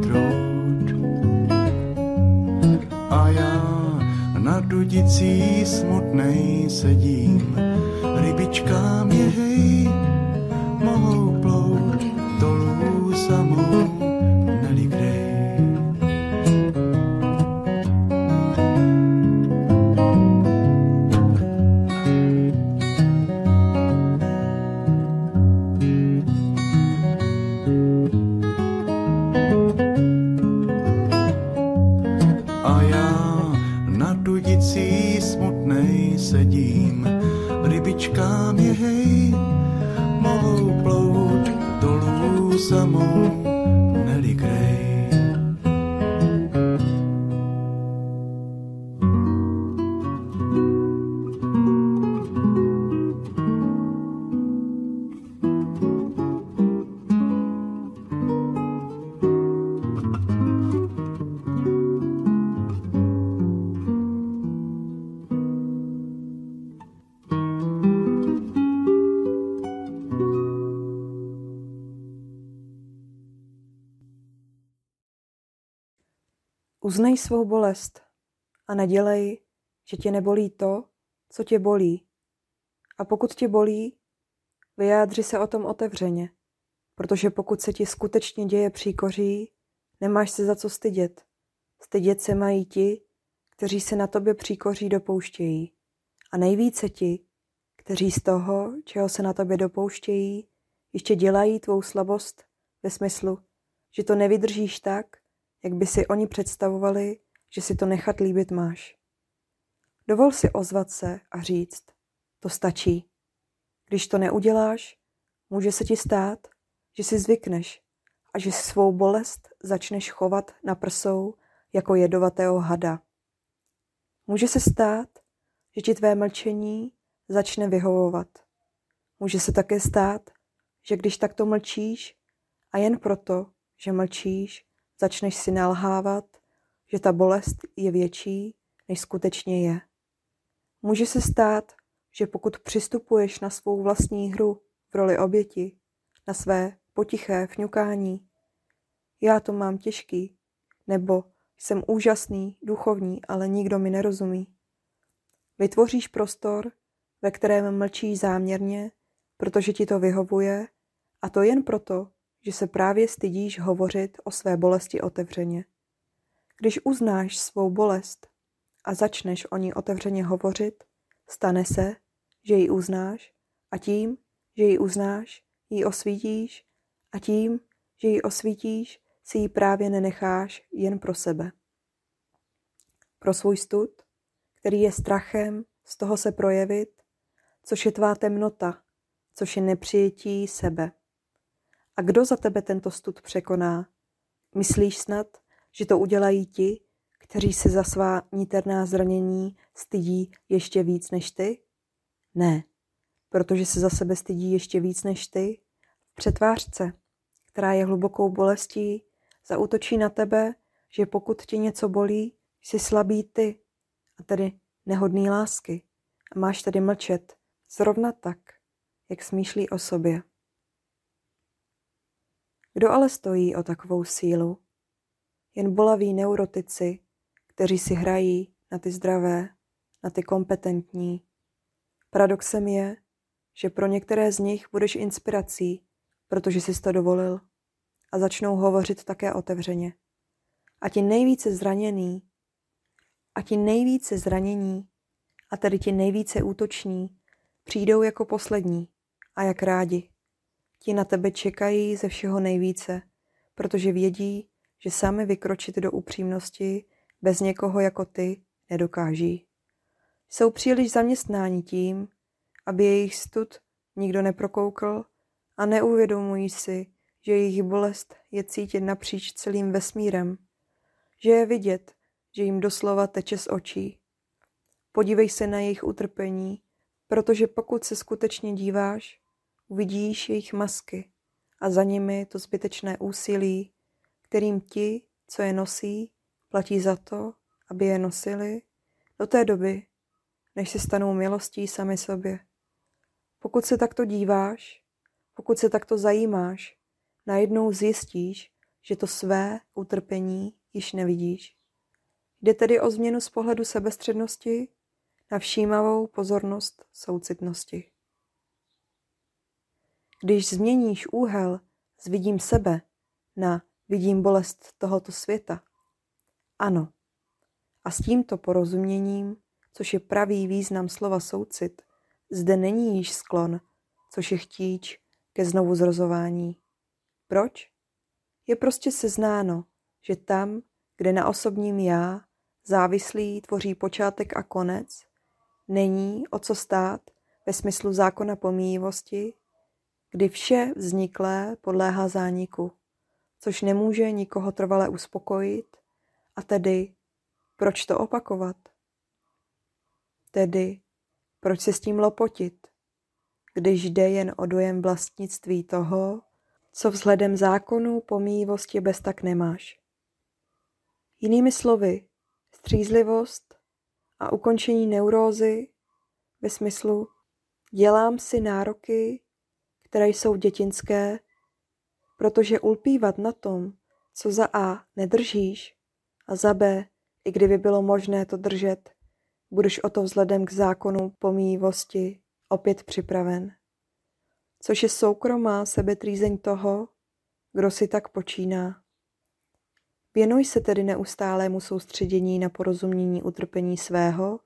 dudicí smutnej sedím, rybičkám je hej, Uznej svou bolest a nedělej, že tě nebolí to, co tě bolí. A pokud tě bolí, vyjádři se o tom otevřeně, protože pokud se ti skutečně děje příkoří, nemáš se za co stydět. Stydět se mají ti, kteří se na tobě příkoří dopouštějí. A nejvíce ti, kteří z toho, čeho se na tobě dopouštějí, ještě dělají tvou slabost ve smyslu, že to nevydržíš tak, jak by si oni představovali, že si to nechat líbit máš. Dovol si ozvat se a říct, to stačí. Když to neuděláš, může se ti stát, že si zvykneš a že svou bolest začneš chovat na prsou jako jedovatého hada. Může se stát, že ti tvé mlčení začne vyhovovat. Může se také stát, že když takto mlčíš a jen proto, že mlčíš, začneš si nalhávat, že ta bolest je větší, než skutečně je. Může se stát, že pokud přistupuješ na svou vlastní hru v roli oběti, na své potiché fňukání, já to mám těžký, nebo jsem úžasný, duchovní, ale nikdo mi nerozumí. Vytvoříš prostor, ve kterém mlčíš záměrně, protože ti to vyhovuje, a to jen proto, že se právě stydíš hovořit o své bolesti otevřeně. Když uznáš svou bolest a začneš o ní otevřeně hovořit, stane se, že ji uznáš a tím, že ji uznáš, ji osvítíš a tím, že ji osvítíš, si ji právě nenecháš jen pro sebe. Pro svůj stud, který je strachem z toho se projevit, což je tvá temnota, což je nepřijetí sebe. A kdo za tebe tento stud překoná? Myslíš snad, že to udělají ti, kteří se za svá niterná zranění stydí ještě víc než ty? Ne, protože se za sebe stydí ještě víc než ty. V přetvářce, která je hlubokou bolestí, zautočí na tebe, že pokud tě něco bolí, jsi slabý ty, a tedy nehodný lásky. A máš tedy mlčet, zrovna tak, jak smýšlí o sobě. Kdo ale stojí o takovou sílu? Jen bolaví neurotici, kteří si hrají na ty zdravé, na ty kompetentní. Paradoxem je, že pro některé z nich budeš inspirací, protože jsi to dovolil a začnou hovořit také otevřeně. A ti nejvíce zraněný, a ti nejvíce zranění, a tedy ti nejvíce útoční, přijdou jako poslední a jak rádi. Ti na tebe čekají ze všeho nejvíce, protože vědí, že sami vykročit do upřímnosti bez někoho jako ty nedokáží. Jsou příliš zaměstnáni tím, aby jejich stud nikdo neprokoukl a neuvědomují si, že jejich bolest je cítit napříč celým vesmírem, že je vidět, že jim doslova teče z očí. Podívej se na jejich utrpení, protože pokud se skutečně díváš, uvidíš jejich masky a za nimi to zbytečné úsilí, kterým ti, co je nosí, platí za to, aby je nosili, do té doby, než se stanou milostí sami sobě. Pokud se takto díváš, pokud se takto zajímáš, najednou zjistíš, že to své utrpení již nevidíš. Jde tedy o změnu z pohledu sebestřednosti na všímavou pozornost soucitnosti. Když změníš úhel z vidím sebe na vidím bolest tohoto světa, ano, a s tímto porozuměním, což je pravý význam slova soucit, zde není již sklon, což je chtíč ke znovu zrozování. Proč? Je prostě seznáno, že tam, kde na osobním já závislý tvoří počátek a konec, není o co stát ve smyslu zákona pomíjivosti, kdy vše vzniklé podléhá zániku, což nemůže nikoho trvale uspokojit, a tedy proč to opakovat? Tedy proč se s tím lopotit, když jde jen o dojem vlastnictví toho, co vzhledem zákonu pomíjivosti bez tak nemáš. Jinými slovy, střízlivost a ukončení neurózy ve smyslu dělám si nároky, které jsou dětinské, protože ulpívat na tom, co za A nedržíš a za B, i kdyby bylo možné to držet, budeš o to vzhledem k zákonu pomíjivosti opět připraven. Což je soukromá sebetrýzeň toho, kdo si tak počíná. Věnuj se tedy neustálému soustředění na porozumění utrpení svého,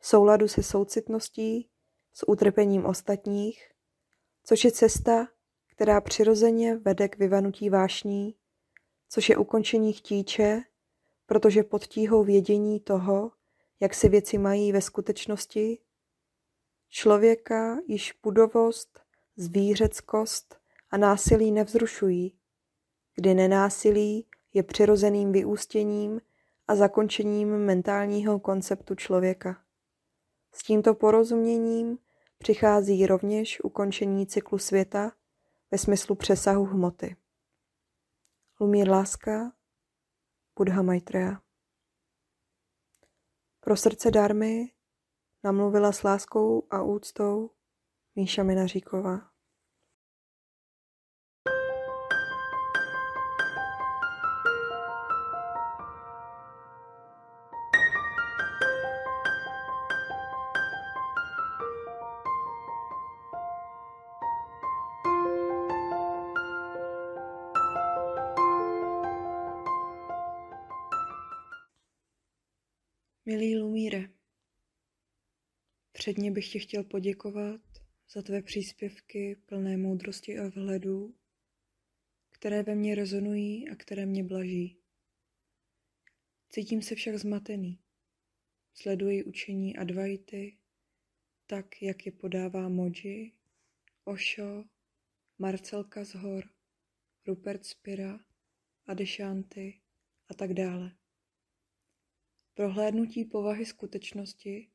souladu se soucitností, s utrpením ostatních, což je cesta, která přirozeně vede k vyvanutí vášní, což je ukončení chtíče, protože pod tíhou vědění toho, jak se věci mají ve skutečnosti, člověka již pudovost, zvířeckost a násilí nevzrušují, kdy nenásilí je přirozeným vyústěním a zakončením mentálního konceptu člověka. S tímto porozuměním přichází rovněž ukončení cyklu světa ve smyslu přesahu hmoty. Lumír Láska, Buddha Maitreya. Pro srdce darmy namluvila s láskou a úctou Míša Minaříková. Předně bych ti chtěl poděkovat za tvé příspěvky plné moudrosti a vhledu, které ve mně rezonují a které mě blaží. Cítím se však zmatený. Sleduji učení Advaity, tak, jak je podává Moji, Osho, Marcelka z hor, Rupert Spira, Adeshanty a tak dále. Prohlédnutí povahy skutečnosti,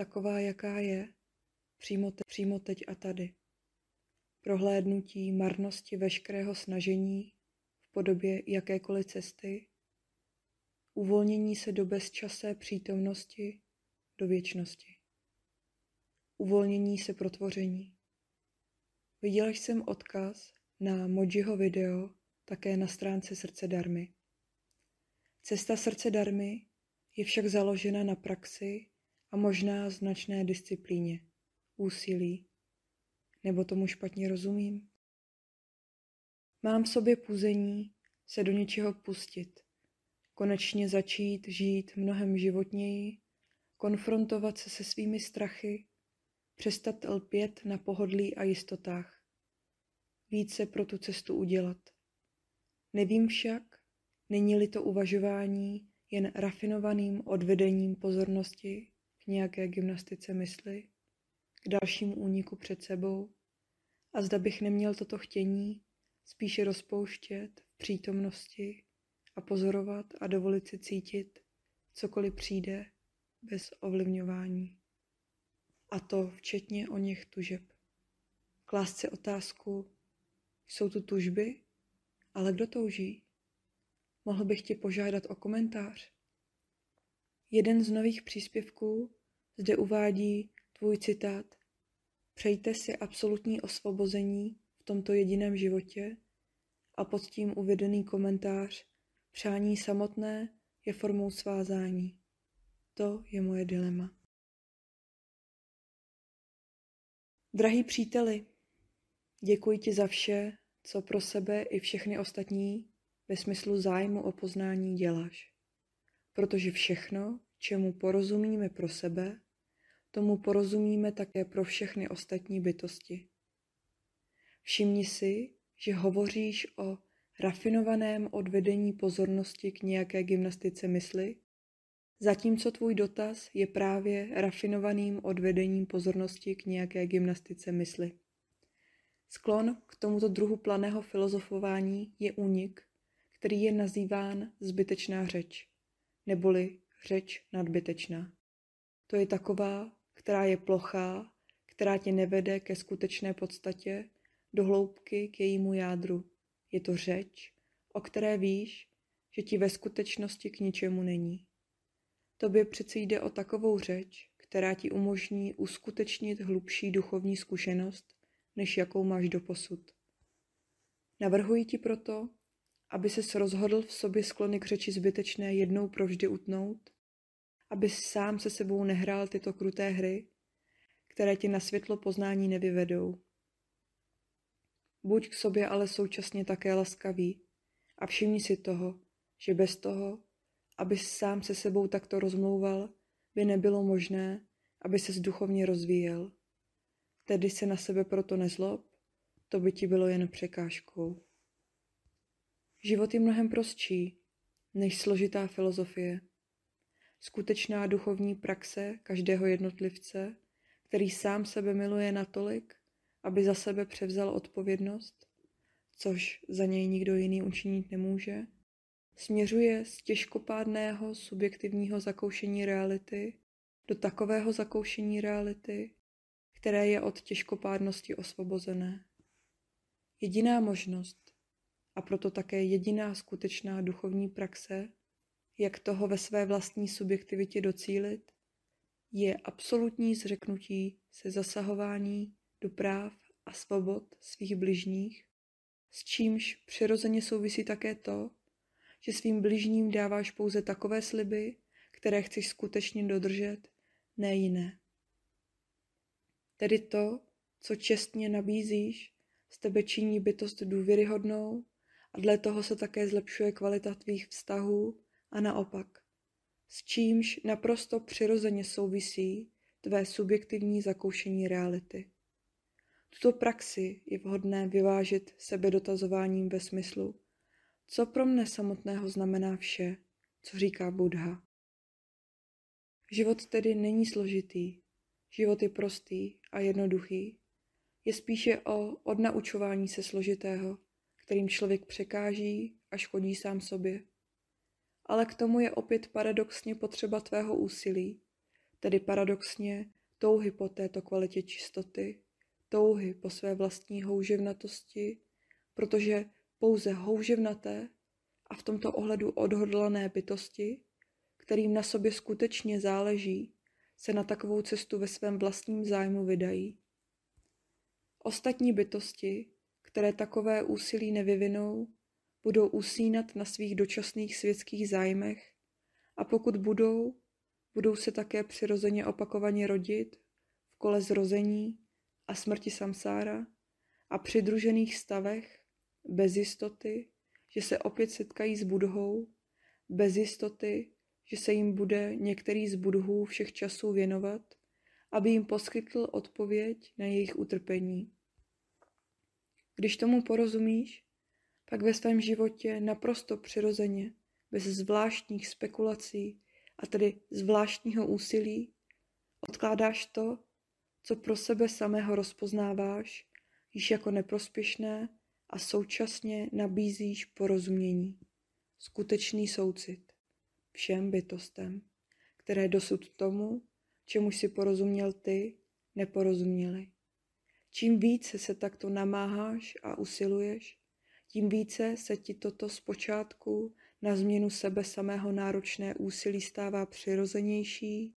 taková jaká je, přímo, te, přímo teď a tady. Prohlédnutí marnosti veškerého snažení v podobě jakékoliv cesty, uvolnění se do bezčasé přítomnosti, do věčnosti. Uvolnění se pro tvoření. Viděl jsem odkaz na Mojiho video také na stránce Srdce Darmy. Cesta Srdce Darmy je však založena na praxi a možná značné disciplíně, úsilí Nebo tomu špatně rozumím? Mám v sobě puzení se do něčeho pustit, konečně začít žít mnohem životněji, konfrontovat se se svými strachy, přestat lpět na pohodlí a jistotách. Více pro tu cestu udělat. Nevím však, není-li to uvažování jen rafinovaným odvedením pozornosti nějaké gymnastice mysli, k dalšímu úniku před sebou, a zda bych neměl toto chtění spíše rozpouštět v přítomnosti a pozorovat a dovolit si cítit, cokoliv přijde bez ovlivňování. A to včetně o něch tužeb. Klást si otázku, jsou tu tužby, ale kdo touží? Mohl bych tě požádat o komentář? Jeden z nových příspěvků zde uvádí tvůj citát. Přejte si absolutní osvobození v tomto jediném životě a pod tím uvedený komentář Přání samotné je formou svázání. To je moje dilema. Drahý příteli, děkuji ti za vše, co pro sebe i všechny ostatní ve smyslu zájmu o poznání děláš. Protože všechno, čemu porozumíme pro sebe, tomu porozumíme také pro všechny ostatní bytosti. Všimni si, že hovoříš o rafinovaném odvedení pozornosti k nějaké gymnastice mysli, zatímco tvůj dotaz je právě rafinovaným odvedením pozornosti k nějaké gymnastice mysli. Sklon k tomuto druhu planého filozofování je únik, který je nazýván zbytečná řeč, neboli řeč nadbytečná. To je taková, která je plochá, která tě nevede ke skutečné podstatě, do hloubky k jejímu jádru. Je to řeč, o které víš, že ti ve skutečnosti k ničemu není. Tobě přeci jde o takovou řeč, která ti umožní uskutečnit hlubší duchovní zkušenost, než jakou máš doposud. Navrhuji ti proto, aby ses rozhodl v sobě sklony k řeči zbytečné jednou provždy utnout, aby sám se sebou nehrál tyto kruté hry, které tě na světlo poznání nevyvedou. Buď k sobě ale současně také laskavý a všimni si toho, že bez toho, aby sám se sebou takto rozmlouval, by nebylo možné, aby se duchovně rozvíjel. Tedy se na sebe proto nezlob, to by ti bylo jen překážkou. Život je mnohem prostší než složitá filozofie. Skutečná duchovní praxe každého jednotlivce, který sám sebe miluje natolik, aby za sebe převzal odpovědnost, což za něj nikdo jiný učinit nemůže, směřuje z těžkopádného subjektivního zakoušení reality do takového zakoušení reality, které je od těžkopádnosti osvobozené. Jediná možnost, a proto také jediná skutečná duchovní praxe, jak toho ve své vlastní subjektivitě docílit, je absolutní zřeknutí se zasahování do práv a svobod svých bližních, s čímž přirozeně souvisí také to, že svým bližním dáváš pouze takové sliby, které chceš skutečně dodržet, ne jiné. Tedy to, co čestně nabízíš, z tebe činí bytost důvěryhodnou a dle toho se také zlepšuje kvalita tvých vztahů a naopak, s čímž naprosto přirozeně souvisí tvé subjektivní zakoušení reality. Tuto praxi je vhodné vyvážit sebedotazováním ve smyslu, co pro mne samotného znamená vše, co říká Buddha. Život tedy není složitý, život je prostý a jednoduchý. Je spíše o odnaučování se složitého, kterým člověk překáží a škodí sám sobě. Ale k tomu je opět paradoxně potřeba tvého úsilí, tedy paradoxně touhy po této kvalitě čistoty, touhy po své vlastní houževnatosti, protože pouze houževnaté a v tomto ohledu odhodlané bytosti, kterým na sobě skutečně záleží, se na takovou cestu ve svém vlastním zájmu vydají. Ostatní bytosti, které takové úsilí nevyvinou, budou usínat na svých dočasných světských zájmech a pokud budou, budou se také přirozeně opakovaně rodit v kole zrození a smrti samsára a přidružených stavech, bez jistoty, že se opět setkají s budhou, bez jistoty, že se jim bude některý z budhů všech časů věnovat, aby jim poskytl odpověď na jejich utrpení. Když tomu porozumíš, pak ve svém životě naprosto přirozeně, bez zvláštních spekulací a tedy zvláštního úsilí, odkládáš to, co pro sebe samého rozpoznáváš, již jako neprospěšné a současně nabízíš porozumění, skutečný soucit všem bytostem, které dosud tomu, čemu si porozuměl ty, neporozuměli. Čím více se takto namáháš a usiluješ, tím více se ti toto zpočátku na změnu sebe samého náročné úsilí stává přirozenější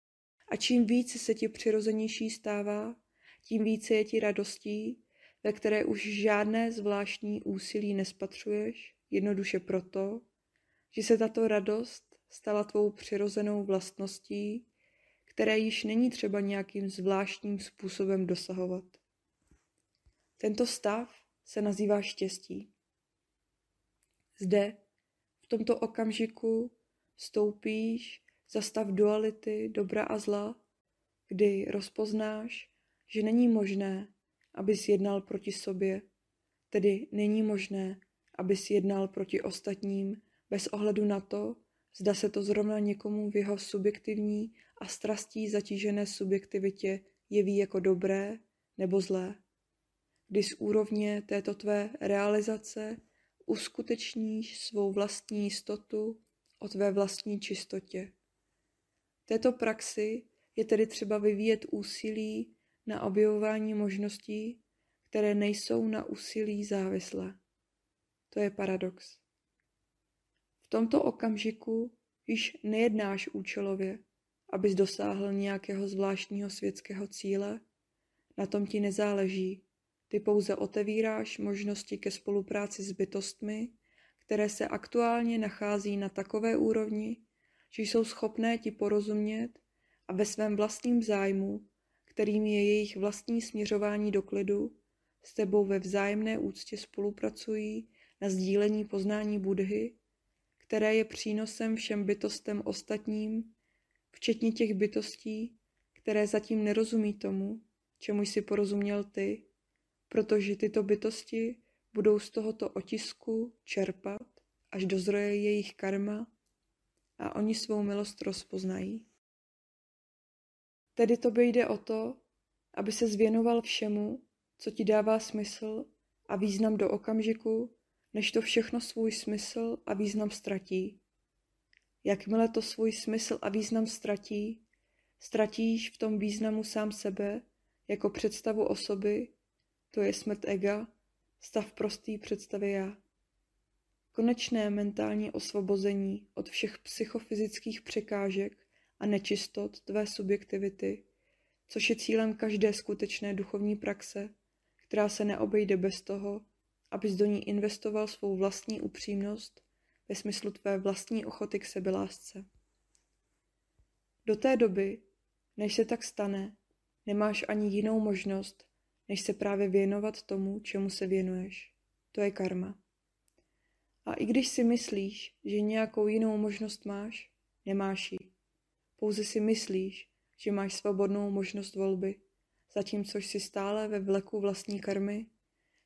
a čím více se ti přirozenější stává, tím více je ti radostí, ve které už žádné zvláštní úsilí nespatřuješ, jednoduše proto, že se tato radost stala tvou přirozenou vlastností, které již není třeba nějakým zvláštním způsobem dosahovat. Tento stav se nazývá štěstí. Zde, v tomto okamžiku, stoupíš za stav duality dobra a zla, kdy rozpoznáš, že není možné, abys jednal proti sobě, tedy není možné, abys jednal proti ostatním bez ohledu na to, zda se to zrovna někomu v jeho subjektivní a strastí zatížené subjektivitě jeví jako dobré nebo zlé. Kdy z úrovně této tvé realizace uskutečníš svou vlastní jistotu o tvé vlastní čistotě. V této praxi je tedy třeba vyvíjet úsilí na objevování možností, které nejsou na úsilí závislé. To je paradox. V tomto okamžiku již nejednáš účelově, abys dosáhl nějakého zvláštního světského cíle, na tom ti nezáleží. Ty pouze otevíráš možnosti ke spolupráci s bytostmi, které se aktuálně nachází na takové úrovni, že jsou schopné ti porozumět a ve svém vlastním zájmu, kterým je jejich vlastní směřování do klidu, s tebou ve vzájemné úctě spolupracují na sdílení poznání Budhy, které je přínosem všem bytostem ostatním, včetně těch bytostí, které zatím nerozumí tomu, čemu jsi porozuměl ty, protože tyto bytosti budou z tohoto otisku čerpat, až dozroje jejich karma a oni svou milost rozpoznají. Tedy tobě jde o to, aby se zvěnoval všemu, co ti dává smysl a význam do okamžiku, než to všechno svůj smysl a význam ztratí. Jakmile to svůj smysl a význam ztratí, ztratíš v tom významu sám sebe jako představu osoby, to je smrt ega, stav prostý představy já. Konečné mentální osvobození od všech psychofyzických překážek a nečistot tvé subjektivity, což je cílem každé skutečné duchovní praxe, která se neobejde bez toho, abys do ní investoval svou vlastní upřímnost ve smyslu tvé vlastní ochoty k sebelásce. Do té doby, než se tak stane, nemáš ani jinou možnost, než se právě věnovat tomu, čemu se věnuješ. To je karma. A i když si myslíš, že nějakou jinou možnost máš, nemáš ji. Pouze si myslíš, že máš svobodnou možnost volby, zatímco jsi stále ve vleku vlastní karmy,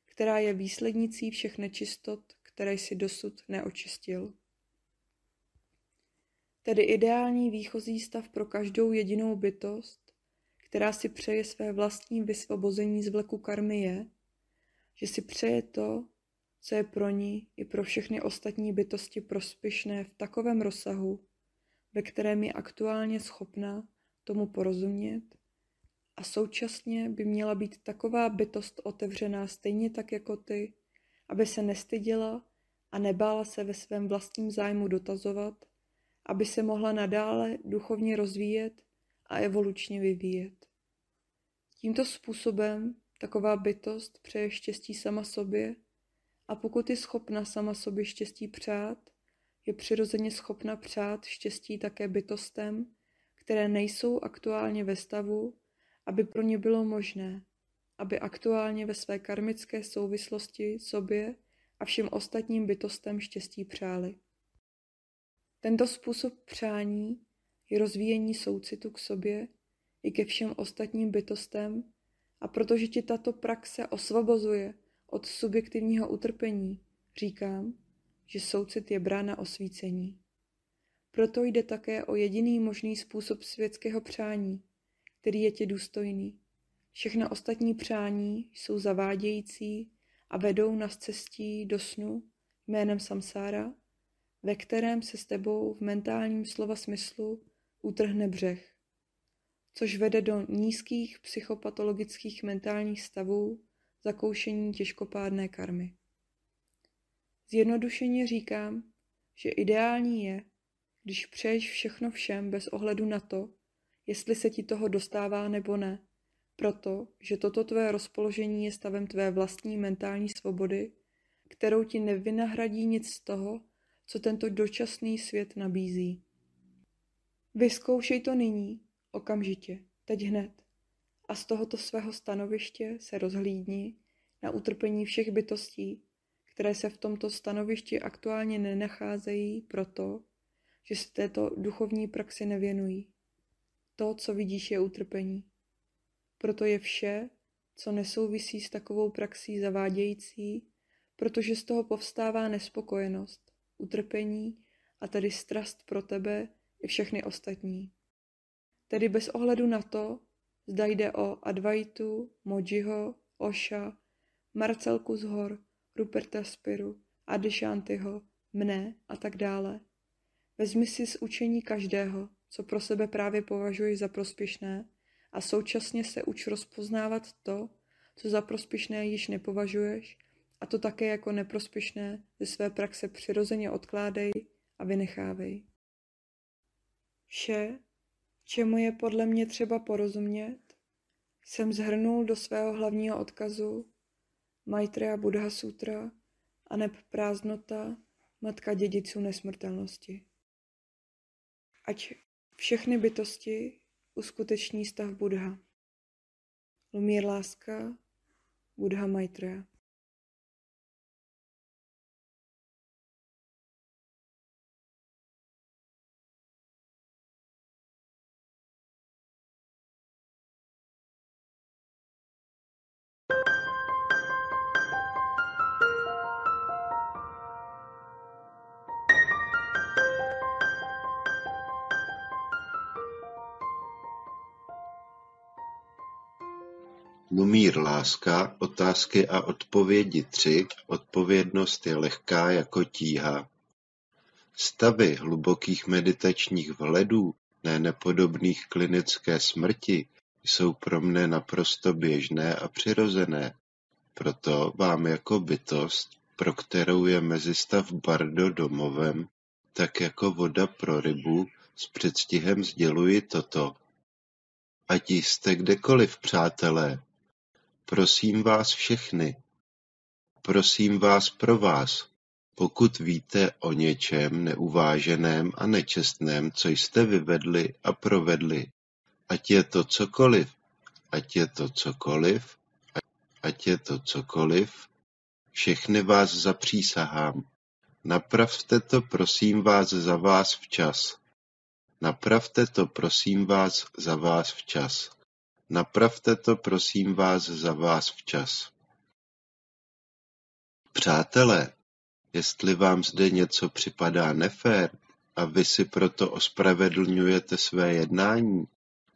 která je výslednicí všech nečistot, které jsi dosud neočistil. Tedy ideální výchozí stav pro každou jedinou bytost, která si přeje své vlastní vysvobození z vleku karmy je, že si přeje to, co je pro ní i pro všechny ostatní bytosti prospěšné v takovém rozsahu, ve kterém je aktuálně schopná tomu porozumět a současně by měla být taková bytost otevřená stejně tak jako ty, aby se nestyděla a nebála se ve svém vlastním zájmu dotazovat, aby se mohla nadále duchovně rozvíjet a evolučně vyvíjet. Tímto způsobem taková bytost přeje štěstí sama sobě a pokud je schopna sama sobě štěstí přát, je přirozeně schopna přát štěstí také bytostem, které nejsou aktuálně ve stavu, aby pro ně bylo možné, aby aktuálně ve své karmické souvislosti sobě a všem ostatním bytostem štěstí přáli. Tento způsob přání je rozvíjení soucitu k sobě i ke všem ostatním bytostem a protože ti tato praxe osvobozuje od subjektivního utrpení, říkám, že soucit je brána osvícení. Proto jde také o jediný možný způsob světského přání, který je ti důstojný. Všechna ostatní přání jsou zavádějící a vedou nás cestí do snu jménem samsára, ve kterém se s tebou v mentálním slova smyslu utrhne břeh, což vede do nízkých psychopatologických mentálních stavů zakoušení těžkopádné karmy. Zjednodušeně říkám, že ideální je, když přeješ všechno všem bez ohledu na to, jestli se ti toho dostává nebo ne, proto, že toto tvé rozpoložení je stavem tvé vlastní mentální svobody, kterou ti nevynahradí nic z toho, co tento dočasný svět nabízí. Vyzkoušej to nyní, okamžitě, teď hned. A z tohoto svého stanoviště se rozhlídni na utrpení všech bytostí, které se v tomto stanovišti aktuálně nenacházejí proto, že se této duchovní praxi nevěnují. To, co vidíš, je utrpení. Proto je vše, co nesouvisí s takovou praxí zavádějící, protože z toho povstává nespokojenost, utrpení a tedy strast pro tebe i všechny ostatní. Tedy bez ohledu na to, zda jde o Advaitu, Mojiho, Oša, Marcelku z hor, Ruperta Spiru, Adishantyho, mne a tak dále. Vezmi si z učení každého, co pro sebe právě považuješ za prospěšné a současně se uč rozpoznávat to, co za prospěšné již nepovažuješ a to také jako neprospěšné ze své praxe přirozeně odkládej a vynechávej. Vše, čemu je podle mě třeba porozumět, jsem zhrnul do svého hlavního odkazu Maitreya Buddha Sutra a neb prázdnota, matka dědiců nesmrtelnosti. Ať všechny bytosti uskuteční stav Buddha. Lumír láska, Buddha Maitreya. Lumír Láska, Otázky a odpovědi tři Odpovědnost je lehká jako tíha. Stavy hlubokých meditačních vhledů, ne nepodobných klinické smrti, jsou pro mne naprosto běžné a přirozené. Proto vám jako bytost, pro kterou je mezistav Bardo domovem, tak jako voda pro rybu, s předstihem sděluji toto. Ať jste kdekoliv, přátelé, Prosím vás všechny, prosím vás pro vás, pokud víte o něčem neuváženém a nečestném, co jste vyvedli a provedli, ať je to cokoliv, ať je to cokoliv, ať je to cokoliv, všechny vás zapřísahám. Napravte to prosím vás za vás včas. Napravte to prosím vás za vás včas. Napravte to prosím vás za vás včas. Přátelé, jestli vám zde něco připadá nefér a vy si proto ospravedlňujete své jednání,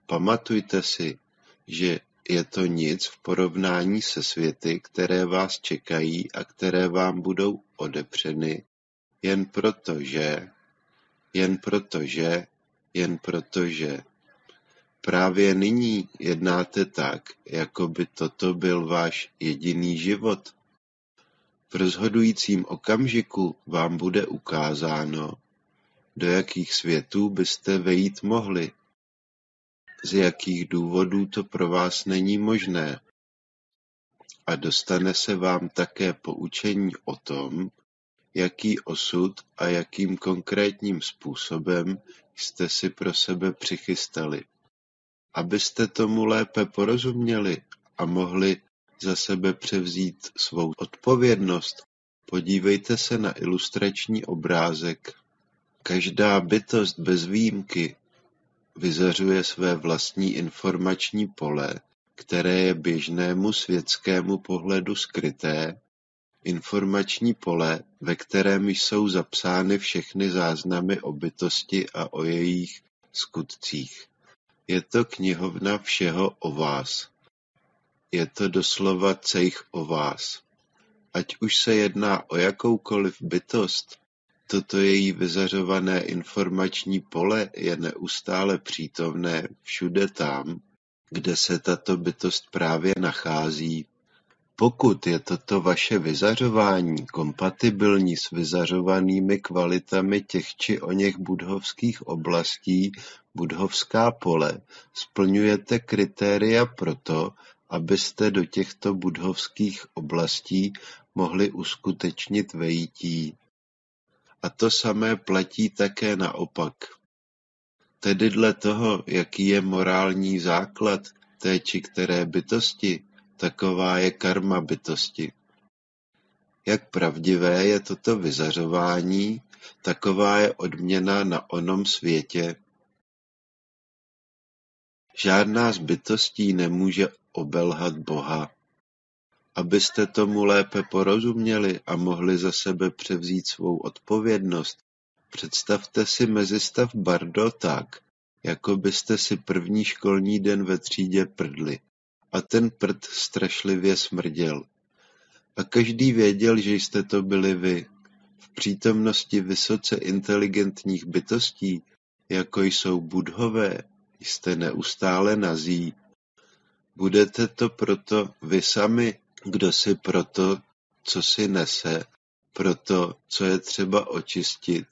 pamatujte si, že je to nic v porovnání se světy, které vás čekají a které vám budou odepřeny, jen proto, že, jen proto, že, jen proto, že. Právě nyní jednáte tak, jako by toto byl váš jediný život. V rozhodujícím okamžiku vám bude ukázáno, do jakých světů byste vejít mohli, z jakých důvodů to pro vás není možné. A dostane se vám také poučení o tom, jaký osud a jakým konkrétním způsobem jste si pro sebe přichystali. Abyste tomu lépe porozuměli a mohli za sebe převzít svou odpovědnost, podívejte se na ilustrační obrázek. Každá bytost bez výjimky vyzařuje své vlastní informační pole, které je běžnému světskému pohledu skryté, informační pole, ve kterém jsou zapsány všechny záznamy o bytosti a o jejich skutcích. Je to knihovna všeho o vás. Je to doslova cejch o vás. Ať už se jedná o jakoukoliv bytost, toto její vyzařované informační pole je neustále přítomné všude tam, kde se tato bytost právě nachází. Pokud je toto vaše vyzařování kompatibilní s vyzařovanými kvalitami těch či oněch budhovských oblastí, budhovská pole, splňujete kritéria proto, abyste do těchto budhovských oblastí mohli uskutečnit vejítí. A to samé platí také naopak. Tedy dle toho, jaký je morální základ té či které bytosti, taková je karma bytosti. Jak pravdivé je toto vyzařování, taková je odměna na onom světě. Žádná z bytostí nemůže obelhat Boha. Abyste tomu lépe porozuměli a mohli za sebe převzít svou odpovědnost, představte si mezistav Bardo tak, jako byste si první školní den ve třídě prdli. A ten prd strašlivě smrděl. A každý věděl, že jste to byli vy. V přítomnosti vysoce inteligentních bytostí, jako jsou budhové, jste neustále nazí. Budete to proto vy sami, kdo si proto, co si nese, proto, co je třeba očistit,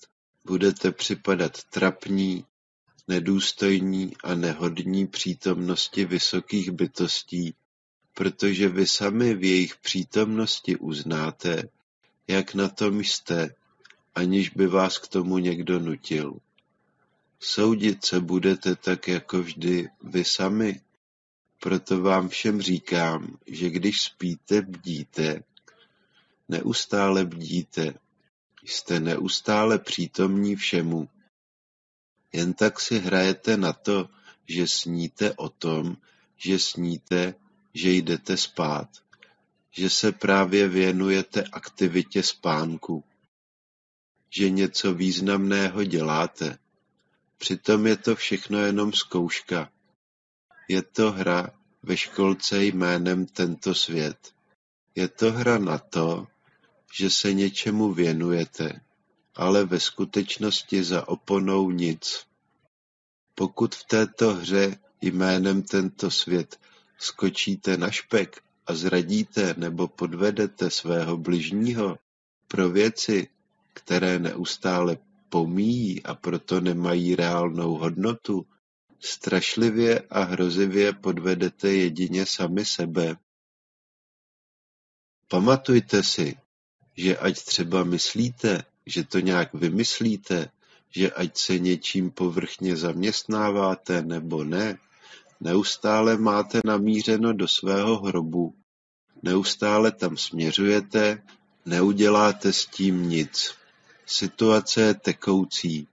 budete připadat trapní, nedůstojní a nehodní přítomnosti vysokých bytostí, protože vy sami v jejich přítomnosti uznáte, jak na tom jste, aniž by vás k tomu někdo nutil. Soudit se budete tak jako vždy vy sami, proto vám všem říkám, že když spíte, bdíte, neustále bdíte, jste neustále přítomní všemu. Jen tak si hrajete na to, že sníte o tom, že sníte, že jdete spát, že se právě věnujete aktivitě spánku, že něco významného děláte. Přitom je to všechno jenom zkouška. Je to hra ve školce jménem Tento svět. Je to hra na to, že se něčemu věnujete, ale ve skutečnosti za oponou nic. Pokud v této hře jménem Tento svět skočíte na špek a zradíte nebo podvedete svého bližního pro věci, které neustále pomíjí a proto nemají reálnou hodnotu, strašlivě a hrozivě podvedete jedině sami sebe. Pamatujte si, že ať třeba myslíte, že to nějak vymyslíte, že ať se něčím povrchně zaměstnáváte nebo ne, neustále máte namířeno do svého hrobu, neustále tam směřujete, neuděláte s tím nic. Situace je tekoucí.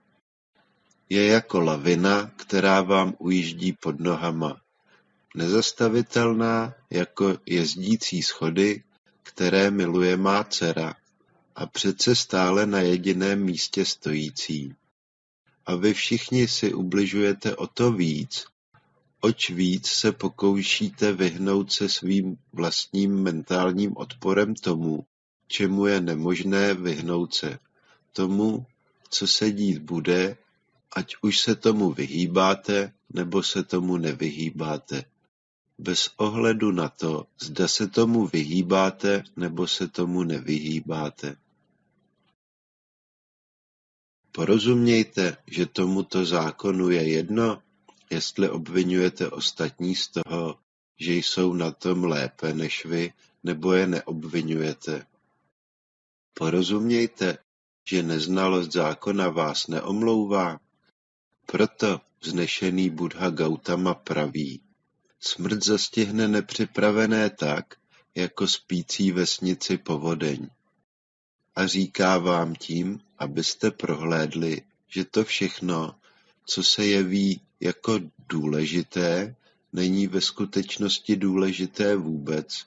Je jako lavina, která vám ujíždí pod nohama. Nezastavitelná jako jezdící schody, které miluje má dcera a přece stále na jediném místě stojící. A vy všichni si ubližujete o to víc, oč víc se pokoušíte vyhnout se svým vlastním mentálním odporem tomu, čemu je nemožné vyhnout se, tomu, co se dít bude, ať už se tomu vyhýbáte, nebo se tomu nevyhýbáte. Bez ohledu na to, zda se tomu vyhýbáte, nebo se tomu nevyhýbáte. Porozumějte, že tomuto zákonu je jedno, jestli obvinujete ostatní z toho, že jsou na tom lépe než vy, nebo je neobvinujete. Porozumějte, že neznalost zákona vás neomlouvá. Proto vznešený Buddha Gautama praví, smrt zastihne nepřipravené tak, jako spící vesnici povodeň. A říká vám tím, abyste prohlédli, že to všechno, co se jeví jako důležité, není ve skutečnosti důležité vůbec,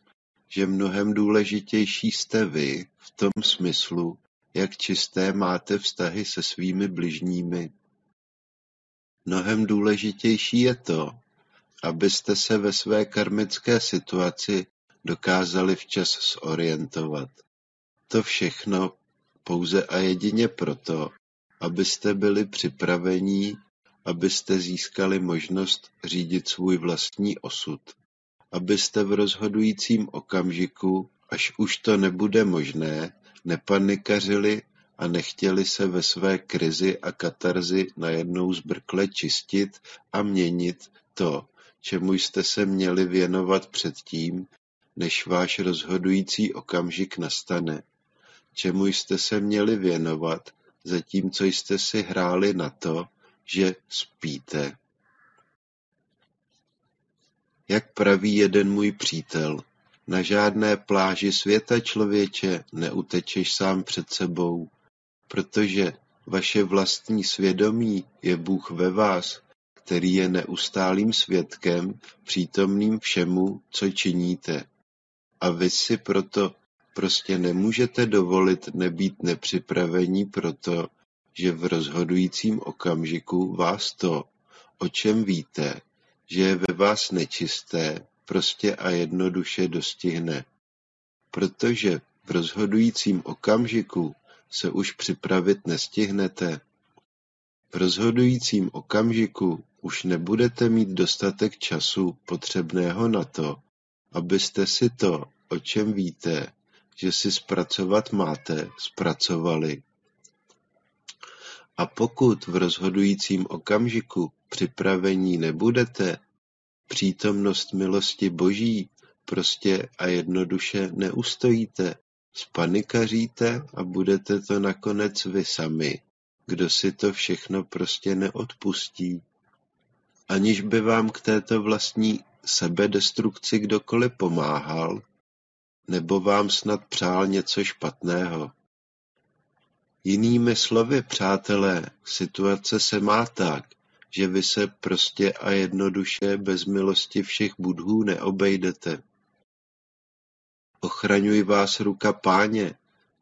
že mnohem důležitější jste vy v tom smyslu, jak čisté máte vztahy se svými bližními. Mnohem důležitější je to, abyste se ve své karmické situaci dokázali včas zorientovat. To všechno pouze a jedině proto, abyste byli připravení, abyste získali možnost řídit svůj vlastní osud. Abyste v rozhodujícím okamžiku, až už to nebude možné, nepanikařili a nechtěli se ve své krizi a katarzi najednou zbrkle čistit a měnit to, čemu jste se měli věnovat předtím, než váš rozhodující okamžik nastane. Čemu jste se měli věnovat, zatímco jste si hráli na to, že spíte. Jak praví jeden můj přítel, na žádné pláži světa člověče neutečeš sám před sebou, protože vaše vlastní svědomí je Bůh ve vás, který je neustálým svědkem, přítomným všemu, co činíte. A vy si proto prostě nemůžete dovolit nebýt nepřipravení proto, že v rozhodujícím okamžiku vás to, o čem víte, že je ve vás nečisté, prostě a jednoduše dostihne. Protože v rozhodujícím okamžiku se už připravit nestihnete. V rozhodujícím okamžiku už nebudete mít dostatek času potřebného na to, abyste si to, o čem víte, že si zpracovat máte, zpracovali. A pokud v rozhodujícím okamžiku připravení nebudete, přítomnost milosti Boží prostě a jednoduše neustojíte, spanikaříte a budete to nakonec vy sami, kdo si to všechno prostě neodpustí. Aniž by vám k této vlastní sebedestrukci kdokoliv pomáhal, nebo vám snad přál něco špatného. Jinými slovy, přátelé, situace se má tak, že vy se prostě a jednoduše bez milosti všech budhů neobejdete. Ochraňuj vás ruka páně,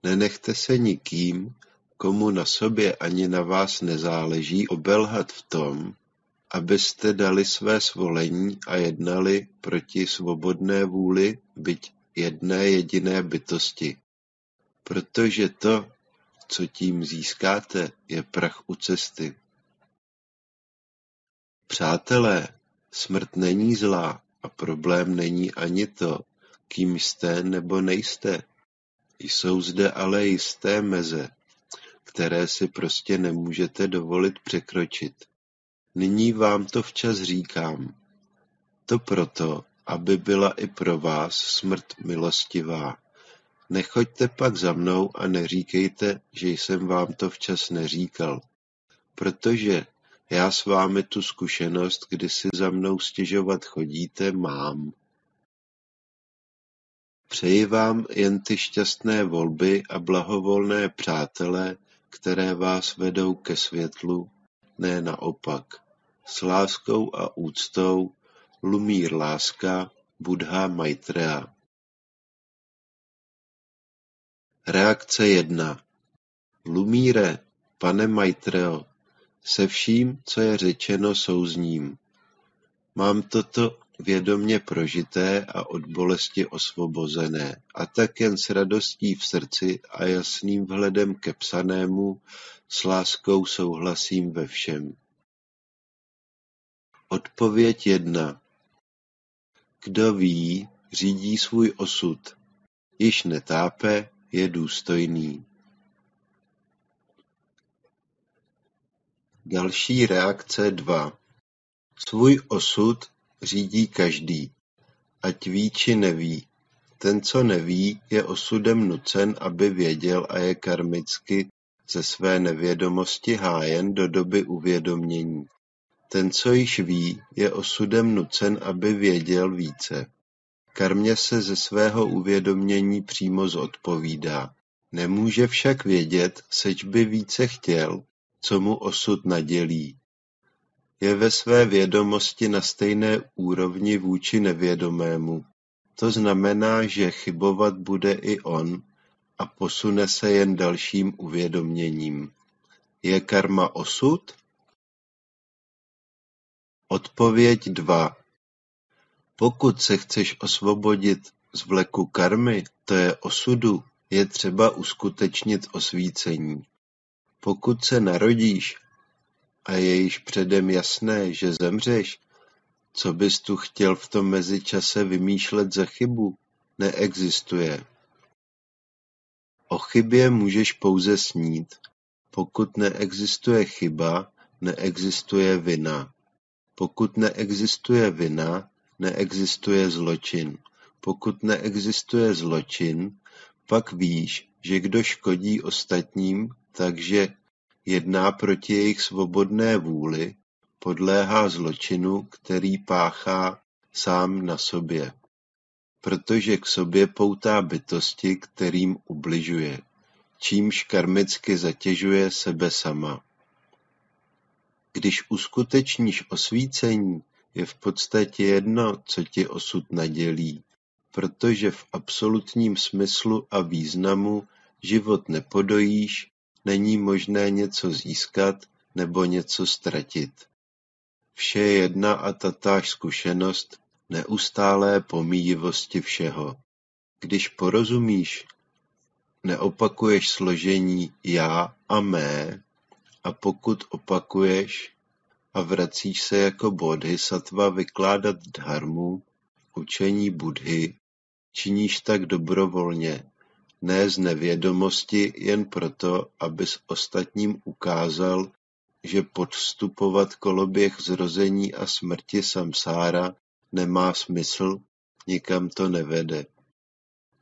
nenechte se nikým, komu na sobě ani na vás nezáleží, obelhat v tom, abyste dali své svolení a jednali proti svobodné vůli, byť jedné jediné bytosti. Protože to, co tím získáte, je prach u cesty. Přátelé, smrt není zlá a problém není ani to, kým jste nebo nejste. Jsou zde ale jisté meze, které si prostě nemůžete dovolit překročit. Nyní vám to včas říkám. To proto, aby byla i pro vás smrt milostivá. Nechoďte pak za mnou a neříkejte, že jsem vám to včas neříkal, protože já s vámi tu zkušenost, kdy si za mnou stěžovat chodíte, mám. Přeji vám jen ty šťastné volby a blahovolné přátele, které vás vedou ke světlu, ne naopak. S láskou a úctou Lumír Láska, Buddha Maitreya Reakce jedna Lumíre, pane Maitreo, se vším, co je řečeno souzním. Mám toto vědomě prožité a od bolesti osvobozené, a tak jen s radostí v srdci a jasným vhledem ke psanému s láskou souhlasím ve všem. Odpověď jedna. Kdo ví, řídí svůj osud, již netápe, je důstojný. Další reakce dva. Svůj osud řídí každý, ať ví či neví. Ten, co neví, je osudem nucen, aby věděl a je karmicky ze své nevědomosti hájen do doby uvědomění. Ten, co již ví, je osudem nucen, aby věděl více. Karmě se ze svého uvědomění přímo zodpovídá. Nemůže však vědět, seč by více chtěl, co mu osud nadělí. Je ve své vědomosti na stejné úrovni vůči nevědomému. To znamená, že chybovat bude i on a posune se jen dalším uvědoměním. Je karma osud? Odpověď dva. Pokud se chceš osvobodit z vleku karmy, to je osudu, je třeba uskutečnit osvícení. Pokud se narodíš a je již předem jasné, že zemřeš, co bys tu chtěl v tom mezičase vymýšlet za chybu? Neexistuje. O chybě můžeš pouze snít. Pokud neexistuje chyba, neexistuje vina. Pokud neexistuje vina, neexistuje zločin. Pokud neexistuje zločin, pak víš, že kdo škodí ostatním, takže jedná proti jejich svobodné vůli, podléhá zločinu, který páchá sám na sobě, protože k sobě poutá bytosti, kterým ubližuje, čímž karmicky zatěžuje sebe sama. Když uskutečníš osvícení, je v podstatě jedno, co ti osud nadělí, protože v absolutním smyslu a významu život nepodojíš, není možné něco získat nebo něco ztratit. Vše je jedna a tatáž zkušenost neustálé pomíjivosti všeho. Když porozumíš, neopakuješ složení já a mé, a pokud opakuješ a vracíš se jako bodhisattva vykládat dharmu, učení Budhy, činíš tak dobrovolně, ne z nevědomosti jen proto, abys ostatním ukázal, že podstupovat koloběh zrození a smrti samsára nemá smysl, nikam to nevede.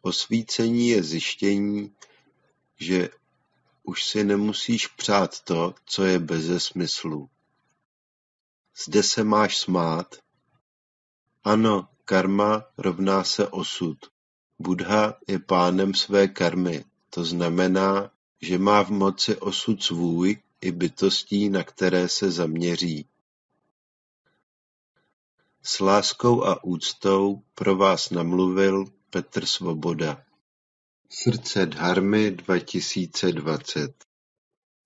Osvícení je zjištění, že už si nemusíš přát to, co je beze smyslu. Zde se máš smát. Ano, karma rovná se osud. Buddha je pánem své karmy, to znamená, že má v moci osud svůj i bytostí, na které se zaměří. S láskou a úctou pro vás namluvil Petr Svoboda. Srdce Dharmy 2020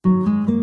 Odpověď Lumíra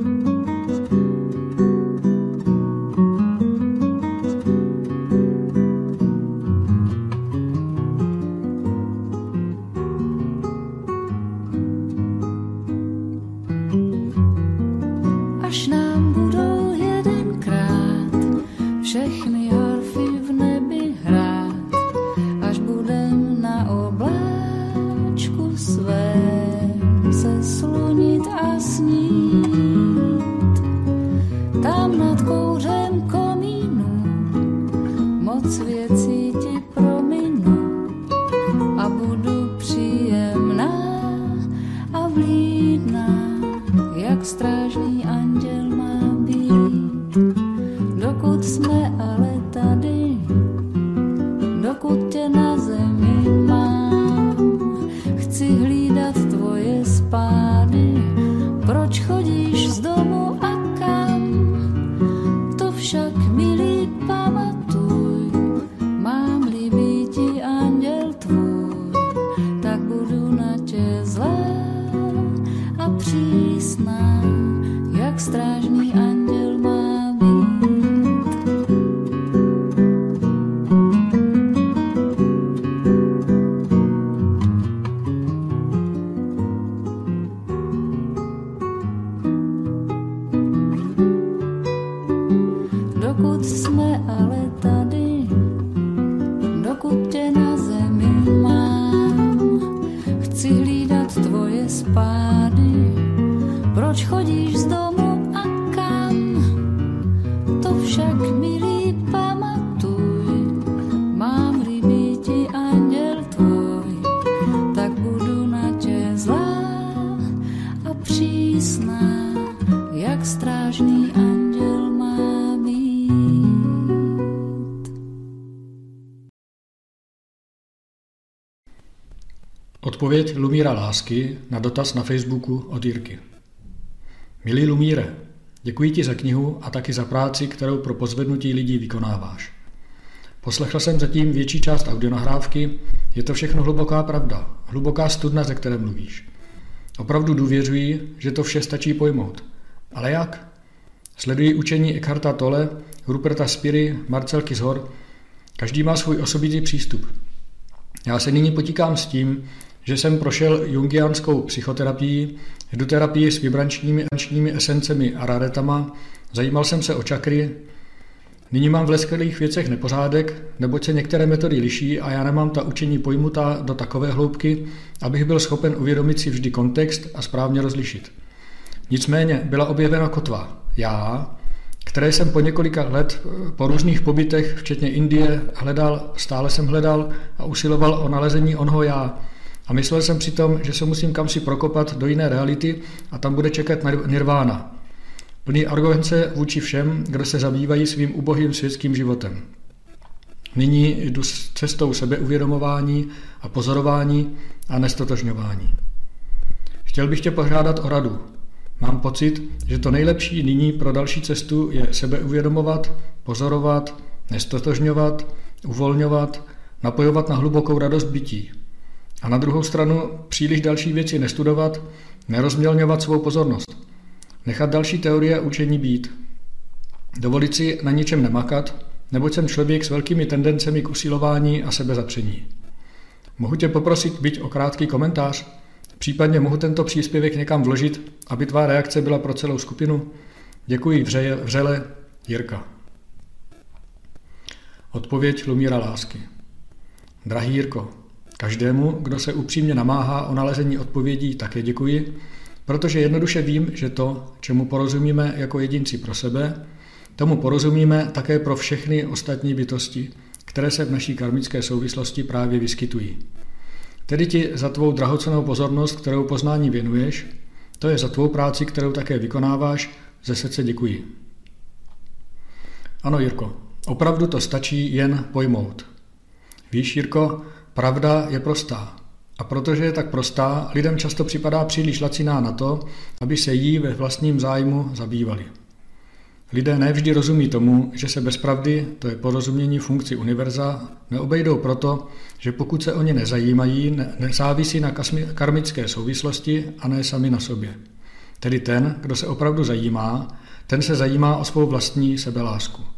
Lásky na dotaz na Facebooku od Jirky. Milý Lumíre, děkuji ti za knihu a taky za práci, kterou pro pozvednutí lidí vykonáváš. Poslechl jsem zatím větší část audionahrávky, je to všechno hluboká pravda, hluboká studna, ze které mluvíš. Opravdu důvěřuji, že to vše stačí pojmout. Ale jak? Sleduji učení Eckharta Tolle, Ruperta Spiry, Marcelky Zhor. Každý má svůj osobitý přístup. Já se nyní potýkám s tím, že jsem prošel jungianskou psychoterapii, hydroterapii s vibrančními esencemi a raretama, zajímal jsem se o čakry, Nyní mám v leskelých věcech nepořádek, neboť se některé metody liší a já nemám ta učení pojmutá do takové hloubky, abych byl schopen uvědomit si vždy kontext a správně rozlišit. Nicméně byla objevena kotva. Já, které jsem po několika let po různých pobytech, včetně Indie, hledal, stále jsem hledal a usiloval o nalezení onho já. A myslel jsem přitom, že se musím kam si prokopat do jiné reality a tam bude čekat nirvána. Plný arogance vůči všem, kdo se zabývají svým ubohým světským životem. Nyní jdu s cestou sebeuvědomování a pozorování a nestotožňování. Chtěl bych tě požádat o radu. Mám pocit, že to nejlepší nyní pro další cestu je sebeuvědomovat, pozorovat, nestotožňovat, uvolňovat, napojovat na hlubokou radost bytí. A na druhou stranu příliš další věci nestudovat, nerozmělňovat svou pozornost. Nechat další teorie učení být. Dovolit si na ničem nemakat, neboť jsem člověk s velkými tendencemi k usilování a sebezapření. Mohu tě poprosit byť o krátký komentář? Případně mohu tento příspěvek někam vložit, aby tvá reakce byla pro celou skupinu? Děkuji vřeje, vřele, Jirka. Odpověď Lumíra Lásky. Drahý Jirko, každému, kdo se upřímně namáhá o nalezení odpovědí, také děkuji, protože jednoduše vím, že to, čemu porozumíme jako jedinci pro sebe, tomu porozumíme také pro všechny ostatní bytosti, které se v naší karmické souvislosti právě vyskytují. Tedy ti za tvou drahocenou pozornost, kterou poznání věnuješ, to je za tvou práci, kterou také vykonáváš, ze srdce děkuji. Ano, Jirko, opravdu to stačí jen pojmout. Víš, Jirko, pravda je prostá. A protože je tak prostá, lidem často připadá příliš laciná na to, aby se jí ve vlastním zájmu zabývali. Lidé nevždy rozumí tomu, že se bez pravdy, to je porozumění funkci univerza, neobejdou proto, že pokud se o ně nezajímají, ne- nezávisí na karmické souvislosti a ne sami na sobě. Tedy ten, kdo se opravdu zajímá, ten se zajímá o svou vlastní sebelásku.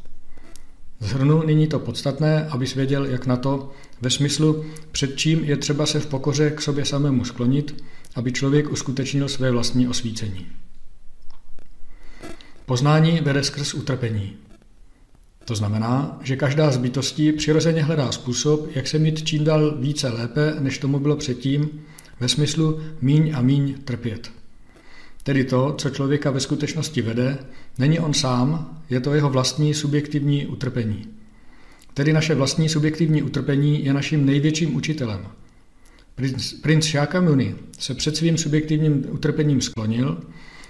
Zhrnu nyní to podstatné, abys věděl, jak na to, ve smyslu, před čím je třeba se v pokoře k sobě samému sklonit, aby člověk uskutečnil své vlastní osvícení. Poznání vede skrz utrpení. To znamená, že každá z bytostí přirozeně hledá způsob, jak se mít čím dál více lépe, než tomu bylo předtím, ve smyslu míň a míň trpět. Tedy to, co člověka ve skutečnosti vede, není on sám, je to jeho vlastní subjektivní utrpení. Tedy naše vlastní subjektivní utrpení je naším největším učitelem. Princ, princ Shakyamuni se před svým subjektivním utrpením sklonil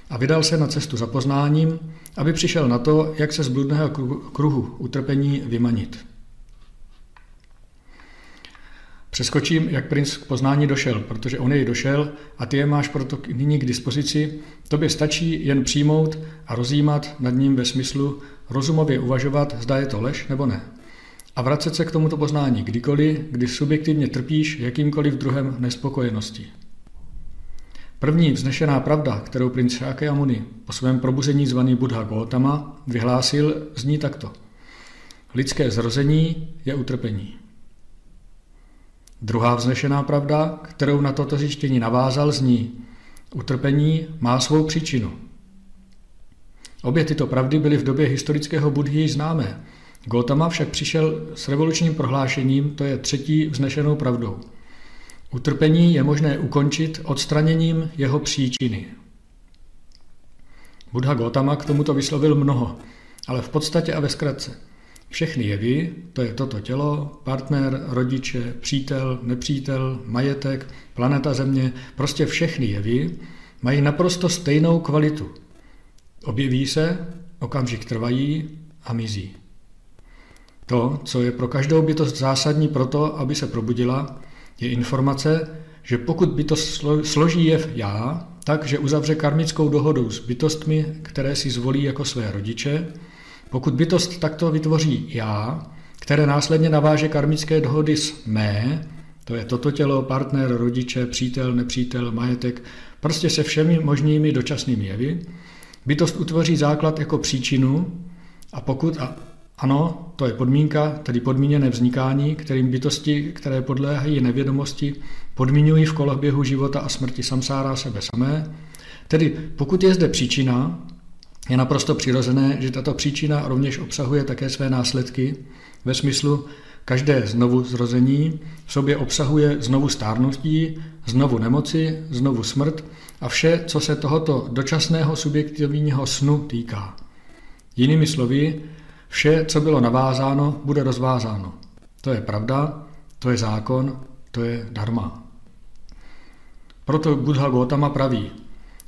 a vydal se na cestu za poznáním, aby přišel na to, jak se z bludného kruhu utrpení vymanit. Přeskočím, jak princ k poznání došel, protože on jej došel a ty je máš proto nyní k dispozici. Tobě stačí jen přijmout a rozjímat nad ním ve smyslu rozumově uvažovat, zda je to lež nebo ne. A vracet se k tomuto poznání kdykoliv, kdy subjektivně trpíš jakýmkoliv druhem nespokojenosti. První vznešená pravda, kterou princ Shakyamuni po svém probuzení zvaný Buddha Gautama vyhlásil, zní takto. Lidské zrození je utrpení. Druhá vznešená pravda, kterou na toto zjištění navázal, zní Utrpení má svou příčinu. Obě tyto pravdy byly v době historického Budhy známé. Gautama však přišel s revolučním prohlášením, to je třetí vznešenou pravdou. Utrpení je možné ukončit odstraněním jeho příčiny. Buddha Gautama k tomuto vyslovil mnoho, ale v podstatě a ve zkratce – všechny jevy, to je toto tělo, partner, rodiče, přítel, nepřítel, majetek, planeta Země, prostě všechny jevy mají naprosto stejnou kvalitu. Objeví se, okamžik trvají a mizí. To, co je pro každou bytost zásadní pro to, aby se probudila, je informace, že pokud by to složí jev já, tak, že uzavře karmickou dohodu s bytostmi, které si zvolí jako své rodiče, pokud bytost takto vytvoří já, které následně naváže karmické dohody s mé, to je toto tělo, partner, rodiče, přítel, nepřítel, majetek, prostě se všemi možnými dočasnými jevy, bytost utvoří základ jako příčinu a pokud, a ano, to je podmínka, tedy podmíněné vznikání, kterým bytosti, které podléhají nevědomosti, podmínují v koloběhu života a smrti samsára sebe samé. Tedy pokud je zde příčina, je naprosto přirozené, že tato příčina rovněž obsahuje také své následky, ve smyslu každé znovu zrození v sobě obsahuje znovu stárnutí, znovu nemoci, znovu smrt a vše, co se tohoto dočasného subjektivního snu týká. Jinými slovy, Vše, co bylo navázáno, bude rozvázáno. To je pravda, to je zákon, to je dharma. Proto Buddha Gautama praví,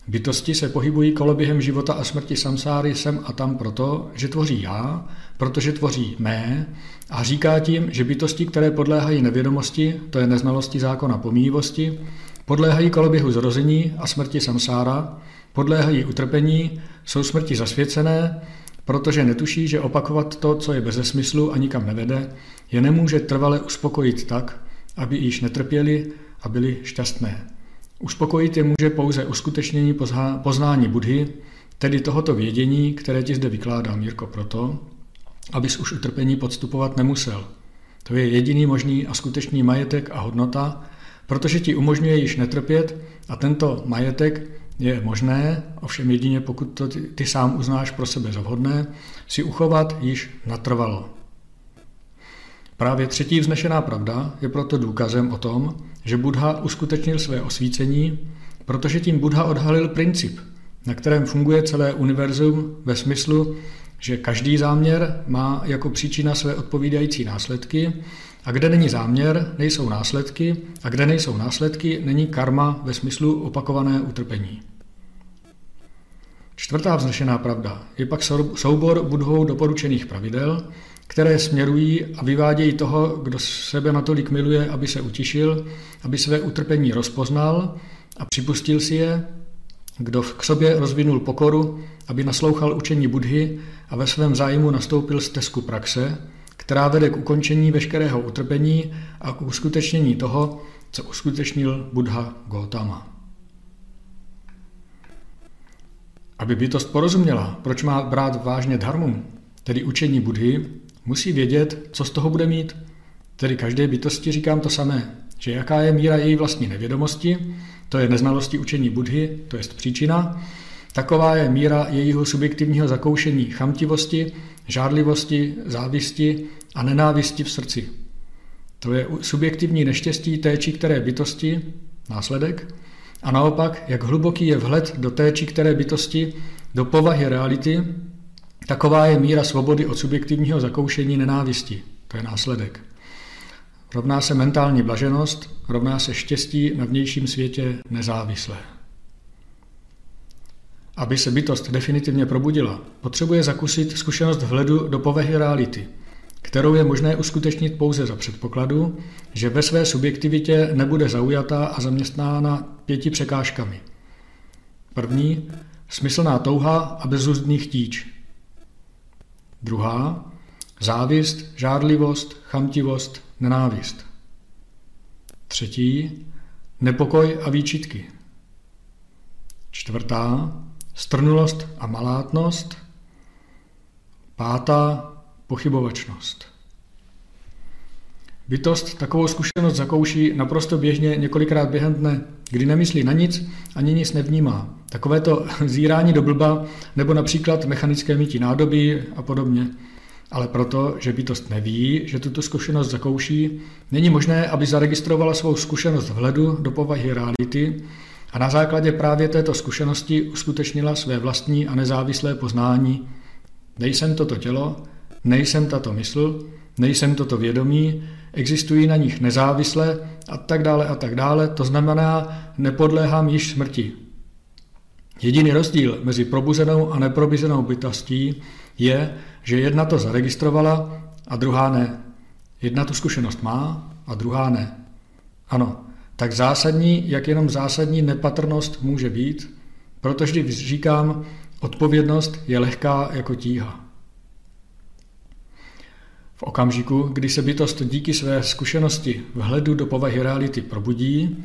bytosti se pohybují koloběhem života a smrti samsáry sem a tam proto, že tvoří já, protože tvoří mé a říká tím, že bytosti, které podléhají nevědomosti, to je neznalosti zákona pomíjivosti, podléhají koloběhu zrození a smrti samsára, podléhají utrpení, jsou smrti zasvěcené protože netuší, že opakovat to, co je bez smyslu a nikam nevede, je nemůže trvale uspokojit tak, aby již netrpěli a byli šťastné. Uspokojit je může pouze uskutečnění poznání Budhy, tedy tohoto vědění, které ti zde vykládá Mírko proto, abys už utrpení podstupovat nemusel. To je jediný možný a skutečný majetek a hodnota, protože ti umožňuje již netrpět a tento majetek je možné, ovšem jedině pokud to ty, ty sám uznáš pro sebe za vhodné, si uchovat již natrvalo. Právě třetí vznešená pravda je proto důkazem o tom, že Buddha uskutečnil své osvícení, protože tím Buddha odhalil princip, na kterém funguje celé univerzum ve smyslu, že každý záměr má jako příčina své odpovídající následky a kde není záměr, nejsou následky a kde nejsou následky, není karma ve smyslu opakované utrpení. Čtvrtá vznešená pravda je pak soubor budhou doporučených pravidel, které směrují a vyvádějí toho, kdo sebe natolik miluje, aby se utišil, aby své utrpení rozpoznal a připustil si je, kdo k sobě rozvinul pokoru, aby naslouchal učení Budhy a ve svém zájmu nastoupil stezku praxe, která vede k ukončení veškerého utrpení a k uskutečnění toho, co uskutečnil Buddha Gautama. Aby bytost porozuměla, proč má brát vážně dharmu, tedy učení Budhy, musí vědět, co z toho bude mít. Tedy každé bytosti říkám to samé, že jaká je míra její vlastní nevědomosti, to je neznalosti učení Budhy, to je příčina, taková je míra jejího subjektivního zakoušení chamtivosti, žádlivosti, závisti a nenávisti v srdci. To je subjektivní neštěstí té či které bytosti, následek, a naopak, jak hluboký je vhled do té či které bytosti, do povahy reality, taková je míra svobody od subjektivního zakoušení nenávisti. To je následek. Rovná se mentální blaženost, rovná se štěstí na vnějším světě nezávislé. Aby se bytost definitivně probudila, potřebuje zakusit zkušenost vhledu do povahy reality – kterou je možné uskutečnit pouze za předpokladu, že ve své subjektivitě nebude zaujatá a zaměstnána pěti překážkami. První, smyslná touha a bezúzdný chtíč. Druhá, závist, žádlivost, chamtivost, nenávist. Třetí, nepokoj a výčitky. Čtvrtá, strnulost a malátnost. Pátá, pochybovačnost. Bytost takovou zkušenost zakouší naprosto běžně několikrát během dne, kdy nemyslí na nic ani nic nevnímá. Takovéto zírání do blba nebo například mechanické mytí nádoby a podobně. Ale proto, že bytost neví, že tuto zkušenost zakouší, není možné, aby zaregistrovala svou zkušenost vhledu do povahy reality a na základě právě této zkušenosti uskutečnila své vlastní a nezávislé poznání. Nejsem toto tělo, nejsem tato mysl, nejsem toto vědomí, existují na nich nezávisle a tak dále a tak dále, to znamená, nepodléhám již smrti. Jediný rozdíl mezi probuzenou a neprobuzenou bytostí je, že jedna to zaregistrovala a druhá ne. Jedna tu zkušenost má a druhá ne. Ano, tak zásadní, jak jenom zásadní nepatrnost může být, protože když říkám, odpovědnost je lehká jako tíha. V okamžiku, kdy se bytost díky své zkušenosti vhledu do povahy reality probudí,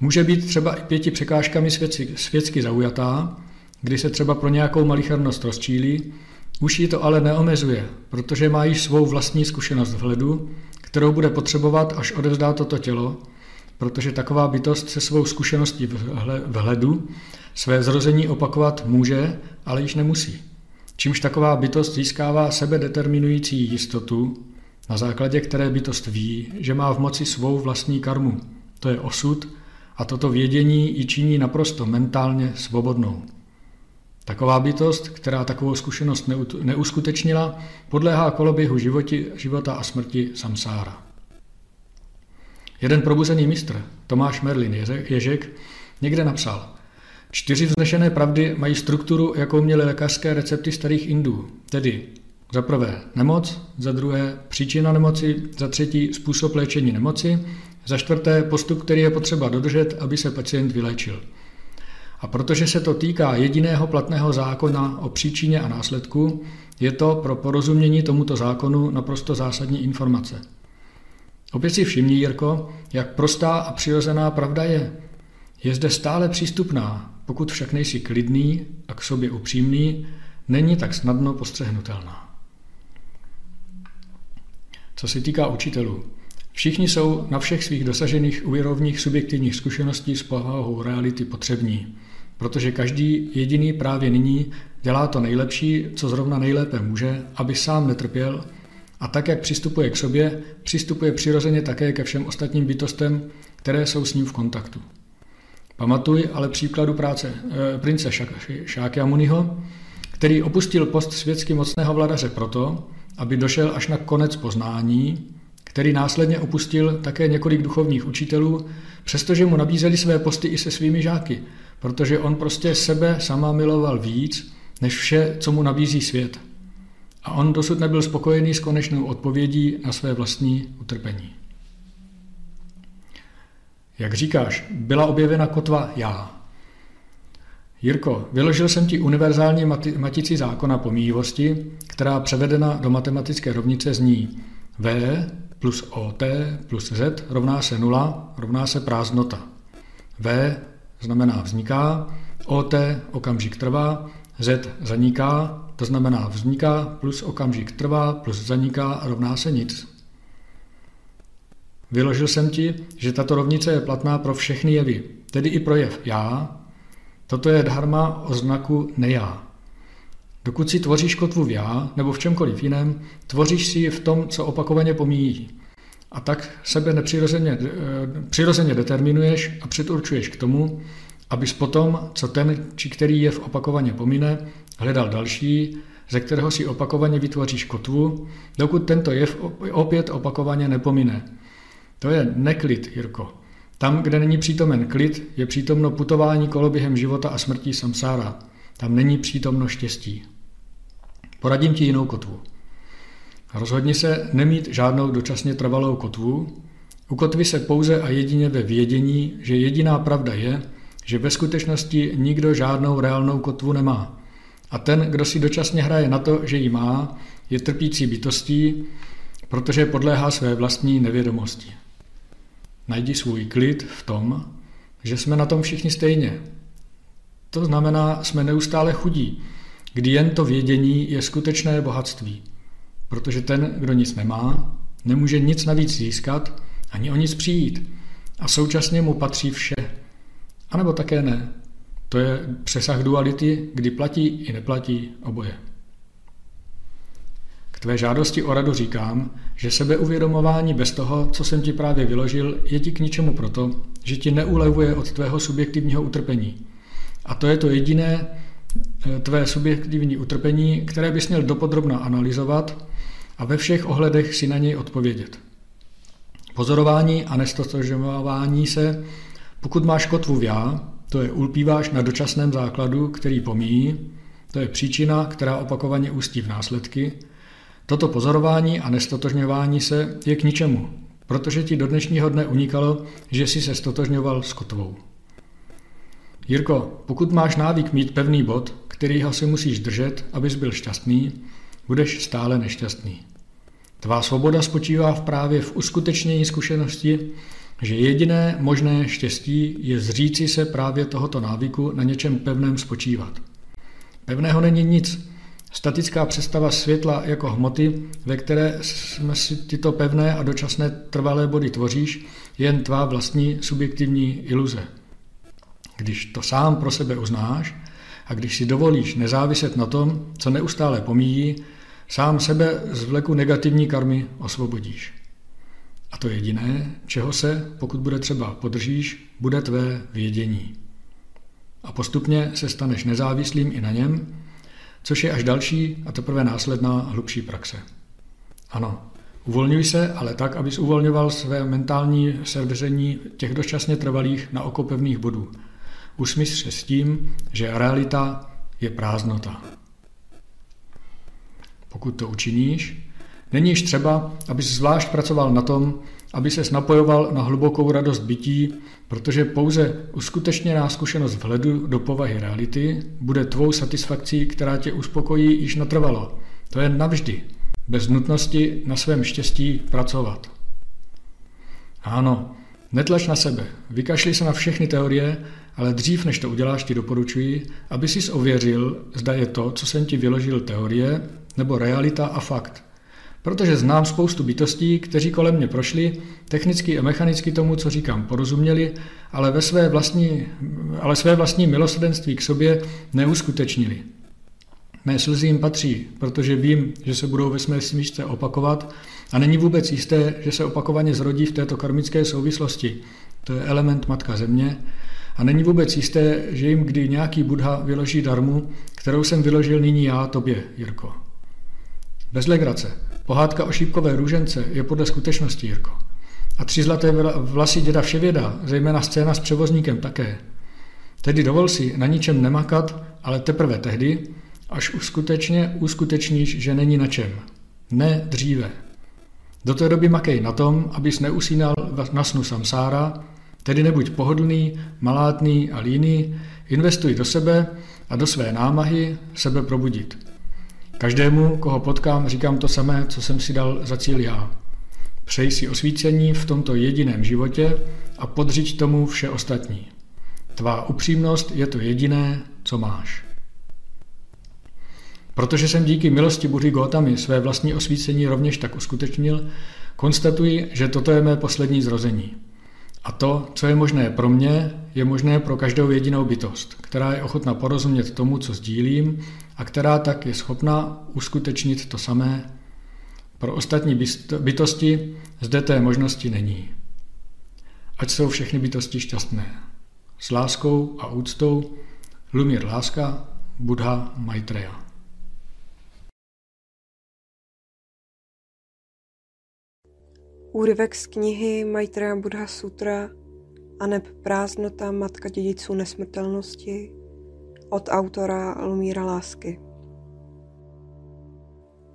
může být třeba i pěti překážkami světsky, světsky zaujatá, kdy se třeba pro nějakou malichernost rozčílí, už ji to ale neomezuje, protože má již svou vlastní zkušenost vhledu, kterou bude potřebovat, až odevzdá toto tělo, protože taková bytost se svou zkušeností vhledu své zrození opakovat může, ale již nemusí. Čímž taková bytost získává sebedeterminující jistotu, na základě které bytost ví, že má v moci svou vlastní karmu. To je osud a toto vědění ji činí naprosto mentálně svobodnou. Taková bytost, která takovou zkušenost neuskutečnila, podléhá koloběhu životi, života a smrti samsára. Jeden probuzený mistr, Tomáš Merlin Ježek, někde napsal Čtyři vznešené pravdy mají strukturu, jakou měly lékařské recepty starých Indů, tedy za prvé nemoc, za druhé příčina nemoci, za třetí způsob léčení nemoci, za čtvrté postup, který je potřeba dodržet, aby se pacient vyléčil. A protože se to týká jediného platného zákona o příčině a následku, je to pro porozumění tomuto zákonu naprosto zásadní informace. Opět si všimni, Jirko, jak prostá a přirozená pravda je. Je zde stále přístupná, pokud však nejsi klidný a k sobě upřímný, není tak snadno postřehnutelná. Co se týká učitelů, všichni jsou na všech svých dosažených úrovních subjektivních zkušeností s povahou reality potřební, protože každý jediný právě nyní dělá to nejlepší, co zrovna nejlépe může, aby sám netrpěl a tak, jak přistupuje k sobě, přistupuje přirozeně také ke všem ostatním bytostem, které jsou s ním v kontaktu. Pamatuj ale příkladu práce e, prince Šáky Muniho, který opustil post světsky mocného vladaře proto, aby došel až na konec poznání, který následně opustil také několik duchovních učitelů, přestože mu nabízeli své posty i se svými žáky, protože on prostě sebe sama miloval víc, než vše, co mu nabízí svět. A on dosud nebyl spokojený s konečnou odpovědí na své vlastní utrpení. Jak říkáš, byla objevena kotva já. Jirko, vyložil jsem ti univerzální matici zákona pomíjivosti, která převedena do matematické rovnice zní V plus OT plus Z rovná se nula, rovná se prázdnota. V znamená vzniká, OT okamžik trvá, Z zaniká, to znamená vzniká plus okamžik trvá plus zaniká rovná se nic. Vyložil jsem ti, že tato rovnice je platná pro všechny jevy, tedy i pro jev já. Toto je dharma o znaku nejá. Dokud si tvoříš kotvu v já nebo v čemkoliv jiném, tvoříš si ji v tom, co opakovaně pomíjí. A tak sebe nepřirozeně eh, přirozeně determinuješ a předurčuješ k tomu, abys potom, co ten či který jev opakovaně pomine, hledal další, ze kterého si opakovaně vytvoříš kotvu, dokud tento jev opět opakovaně nepomine. To je neklid, Jirko. Tam, kde není přítomen klid, je přítomno putování koloběhem života a smrtí samsára. Tam není přítomno štěstí. Poradím ti jinou kotvu. Rozhodni se nemít žádnou dočasně trvalou kotvu. Ukotvi se pouze a jedině ve vědění, že jediná pravda je, že ve skutečnosti nikdo žádnou reálnou kotvu nemá. A ten, kdo si dočasně hraje na to, že ji má, je trpící bytostí, protože podléhá své vlastní nevědomosti. Najdi svůj klid v tom, že jsme na tom všichni stejně. To znamená, jsme neustále chudí, kdy jen to vědění je skutečné bohatství. Protože ten, kdo nic nemá, nemůže nic navíc získat, ani o nic přijít. A současně mu patří vše. A nebo také ne. To je přesah duality, kdy platí i neplatí oboje. Tvé žádosti o radu říkám, že sebeuvědomování bez toho, co jsem ti právě vyložil, je ti k ničemu proto, že ti neulevuje od tvého subjektivního utrpení. A to je to jediné eh, tvé subjektivní utrpení, které bys měl dopodrobna analyzovat a ve všech ohledech si na něj odpovědět. Pozorování a nestotožňování se, pokud máš kotvu v já, to je ulpíváš na dočasném základu, který pomíjí, to je příčina, která opakovaně ústí v následky, Toto pozorování a nestotožňování se je k ničemu, protože ti do dnešního dne unikalo, že jsi se stotožňoval s kotvou. Jirko, pokud máš návyk mít pevný bod, kterýho si musíš držet, abys byl šťastný, budeš stále nešťastný. Tvá svoboda spočívá v právě v uskutečnění zkušenosti, že jediné možné štěstí je zříci se právě tohoto návyku na něčem pevném spočívat. Pevného není nic. Statická představa světla jako hmoty, ve které jsme si tyto pevné a dočasné trvalé body tvoříš, je jen tvá vlastní subjektivní iluze. Když to sám pro sebe uznáš a když si dovolíš nezáviset na tom, co neustále pomíjí, sám sebe z vleku negativní karmy osvobodíš. A to jediné, čeho se, pokud bude třeba podržíš, bude tvé vědění. A postupně se staneš nezávislým i na něm, což je až další a teprve následná hlubší praxe. Ano, uvolňuj se, ale tak, abys uvolňoval své mentální sevření těch dočasně trvalých na oko pevných bodů. Usmysl se s tím, že realita je prázdnota. Pokud to učiníš, není již třeba, abys zvlášť pracoval na tom, aby se napojoval na hlubokou radost bytí, protože pouze uskutečněná zkušenost vhledu do povahy reality bude tvou satisfakcí, která tě uspokojí již natrvalo. To je navždy, bez nutnosti na svém štěstí pracovat. Ano, netlač na sebe, vykašli se na všechny teorie, ale dřív, než to uděláš, ti doporučuji, aby si ověřil, zda je to, co jsem ti vyložil teorie, nebo realita a fakt. Protože znám spoustu bytostí, kteří kolem mě prošli, technicky a mechanicky tomu, co říkám, porozuměli, ale, ve své, vlastní, ale své vlastní milosrdenství k sobě neuskutečnili. Mé slzy jim patří, protože vím, že se budou ve své smíšce opakovat a není vůbec jisté, že se opakovaně zrodí v této karmické souvislosti. To je element Matka Země. A není vůbec jisté, že jim kdy nějaký Buddha vyloží darmu, kterou jsem vyložil nyní já tobě, Jirko. Bez legrace. Pohádka o šípkové růžence je podle skutečnosti, Jirko. A tři zlaté vlasy děda Vševěda, zejména scéna s převozníkem také. Tedy dovol si na ničem nemakat, ale teprve tehdy, až skutečně uskutečníš, že není na čem. Ne dříve. Do té doby makej na tom, abys neusínal na snu samsára, tedy nebuď pohodlný, malátný a líný, investuj do sebe a do své námahy sebe probudit. Každému, koho potkám, říkám to samé, co jsem si dal za cíl já. Přeji si osvícení v tomto jediném životě a podřiď tomu vše ostatní. Tvá upřímnost je to jediné, co máš. Protože jsem díky milosti Bury Gotami své vlastní osvícení rovněž tak uskutečnil, konstatuji, že toto je mé poslední zrození. A to, co je možné pro mě, je možné pro každou jedinou bytost, která je ochotna porozumět tomu, co sdílím a která tak je schopna uskutečnit to samé. Pro ostatní bytosti zde té možnosti není. Ať jsou všechny bytosti šťastné. S láskou a úctou Lumír Láska, Buddha Maitreya. Úryvek z knihy Maitreya Buddha Sutra a neb prázdnota matka dědiců nesmrtelnosti od autora Lumíra Lásky.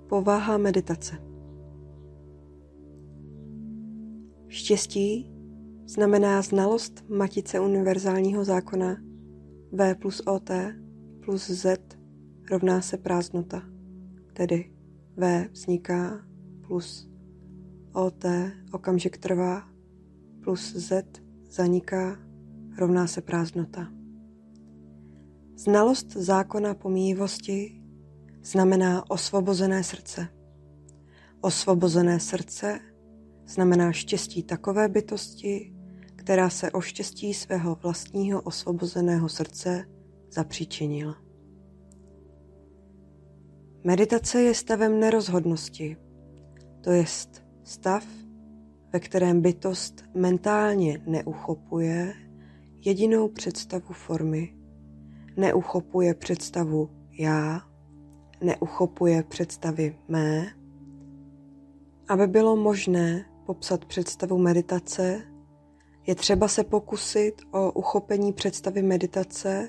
Povaha meditace Štěstí znamená znalost matice univerzálního zákona V plus OT plus Z rovná se prázdnota, tedy V vzniká plus OT okamžik trvá plus Z zaniká rovná se prázdnota. Znalost zákona pomíjivosti znamená osvobozené srdce. Osvobozené srdce znamená štěstí takové bytosti, která se o štěstí svého vlastního osvobozeného srdce zapříčinila. Meditace je stavem nerozhodnosti, to jest stav, ve kterém bytost mentálně neuchopuje jedinou představu formy neuchopuje představu já, neuchopuje představy mé. Aby bylo možné popsat představu meditace, je třeba se pokusit o uchopení představy meditace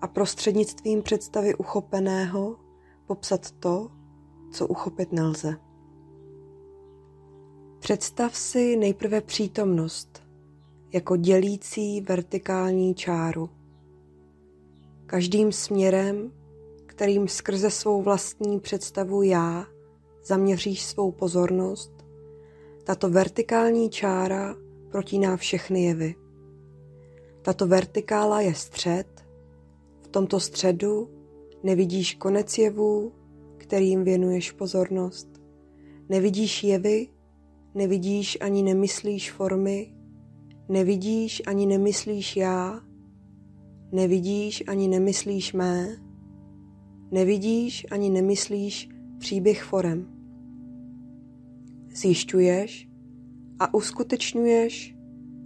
a prostřednictvím představy uchopeného popsat to, co uchopit nelze. Představ si nejprve přítomnost jako dělící vertikální čáru. Každým směrem, kterým skrze svou vlastní představu já zaměříš svou pozornost, tato vertikální čára protíná všechny jevy. Tato vertikála je střed. V tomto středu nevidíš konec jevů, kterým věnuješ pozornost. Nevidíš jevy, nevidíš ani nemyslíš formy, nevidíš ani nemyslíš já, nevidíš ani nemyslíš mé, nevidíš ani nemyslíš příběh forem. Zjišťuješ a uskutečňuješ,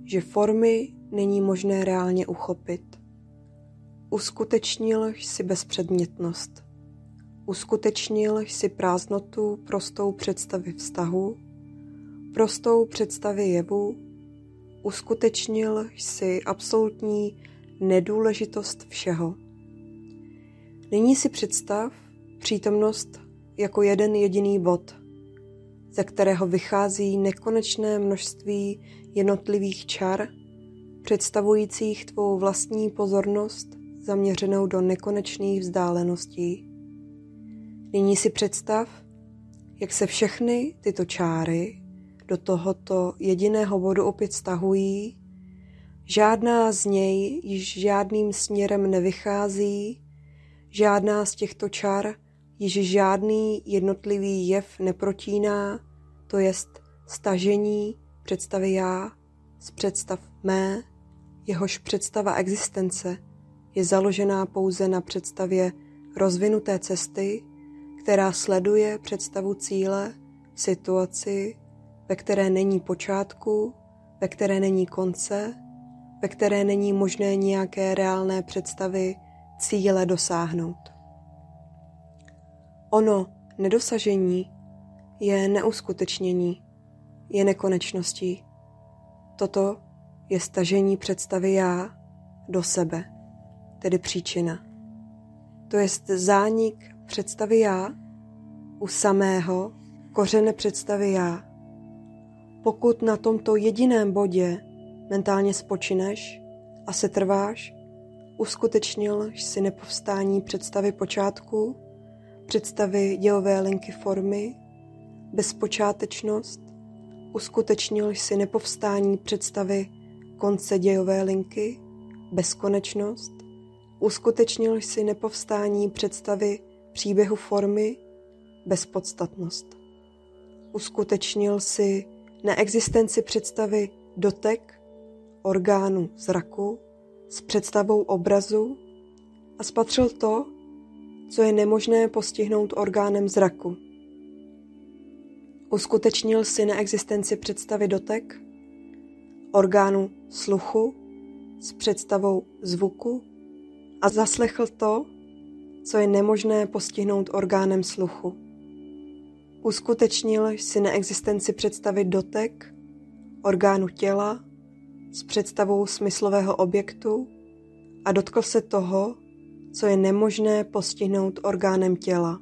že formy není možné reálně uchopit. Uskutečnil si bezpředmětnost. Uskutečnil si prázdnotu prostou představy vztahu, prostou představy jevu, uskutečnil si absolutní nedůležitost všeho. Nyní si představ přítomnost jako jeden jediný bod, ze kterého vychází nekonečné množství jednotlivých čar, představujících tvou vlastní pozornost zaměřenou do nekonečných vzdáleností. Nyní si představ, jak se všechny tyto čáry do tohoto jediného bodu opět stahují, žádná z něj již žádným směrem nevychází, žádná z těchto čar již žádný jednotlivý jev neprotíná, to jest stažení představy já z představ mé, jehož představa existence je založená pouze na představě rozvinuté cesty, která sleduje představu cíle v situaci, ve které není počátku, ve které není konce, ve které není možné nějaké reálné představy cíle dosáhnout. Ono nedosažení je neuskutečnění, je nekonečností. Toto je stažení představy já do sebe, tedy příčina. To je zánik představy já u samého kořene představy já. Pokud na tomto jediném bodě mentálně spočineš a se trváš, uskutečnil si nepovstání představy počátku, představy dělové linky formy, bezpočátečnost, uskutečnil si nepovstání představy konce dějové linky, bezkonečnost, uskutečnil si nepovstání představy příběhu formy, bezpodstatnost. Uskutečnil si neexistenci představy dotek, orgánu zraku s představou obrazu a spatřil to, co je nemožné postihnout orgánem zraku. Uskutečnil si neexistenci představy dotek, orgánu sluchu s představou zvuku a zaslechl to, co je nemožné postihnout orgánem sluchu. Uskutečnil si neexistenci představy dotek, orgánu těla s představou smyslového objektu a dotkl se toho, co je nemožné postihnout orgánem těla.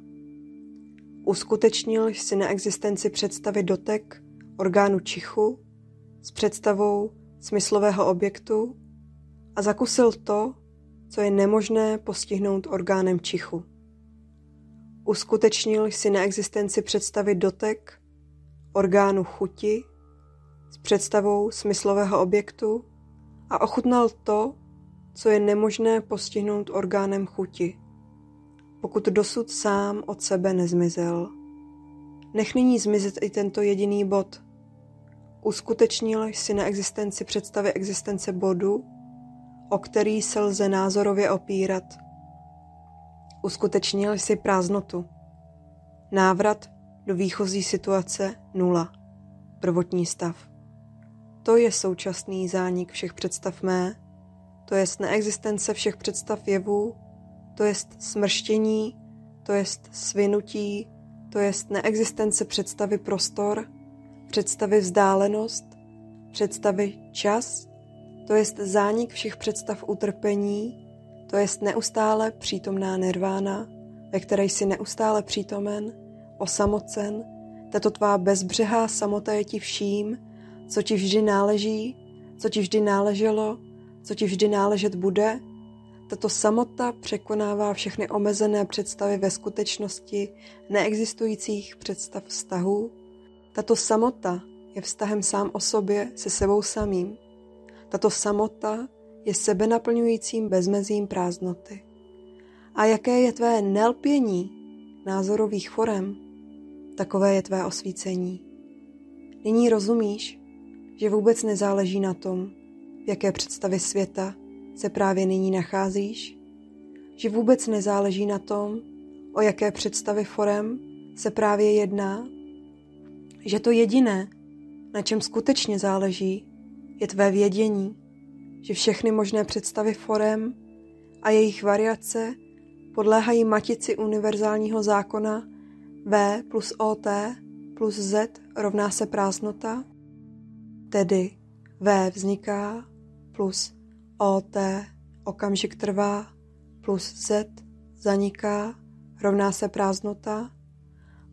Uskutečnil si neexistenci představy dotek orgánu čichu s představou smyslového objektu a zakusil to, co je nemožné postihnout orgánem čichu. Uskutečnil si neexistenci představy dotek orgánu chuti s představou smyslového objektu a ochutnal to, co je nemožné postihnout orgánem chuti, pokud dosud sám od sebe nezmizel. Nech nyní zmizet i tento jediný bod. Uskutečnil si na existenci představy existence bodu, o který se lze názorově opírat. Uskutečnil si prázdnotu. Návrat do výchozí situace nula. Prvotní stav. To je současný zánik všech představ mé, to jest neexistence všech představ jevů, to jest smrštění, to jest svinutí, to jest neexistence představy prostor, představy vzdálenost, představy čas, to jest zánik všech představ utrpení, to jest neustále přítomná nirvána, ve které jsi neustále přítomen, osamocen, Tato tvá bezbřehá samota je ti vším, co ti vždy náleží, co ti vždy náleželo, co ti vždy náležet bude. Tato samota překonává všechny omezené představy ve skutečnosti neexistujících představ vztahů. Tato samota je vztahem sám o sobě se sebou samým. Tato samota je sebenaplňujícím bezmezím prázdnoty. A jaké je tvé nelpění názorových forem, takové je tvé osvícení. Nyní rozumíš, že vůbec nezáleží na tom, v jaké představě světa se právě nyní nacházíš, že vůbec nezáleží na tom, o jaké představy forem se právě jedná, že to jediné, na čem skutečně záleží, je tvé vědění, že všechny možné představy forem a jejich variace podléhají matici univerzálního zákona V plus OT plus Z rovná se prázdnota, tedy V vzniká plus OT okamžik trvá plus Z zaniká rovná se prázdnota,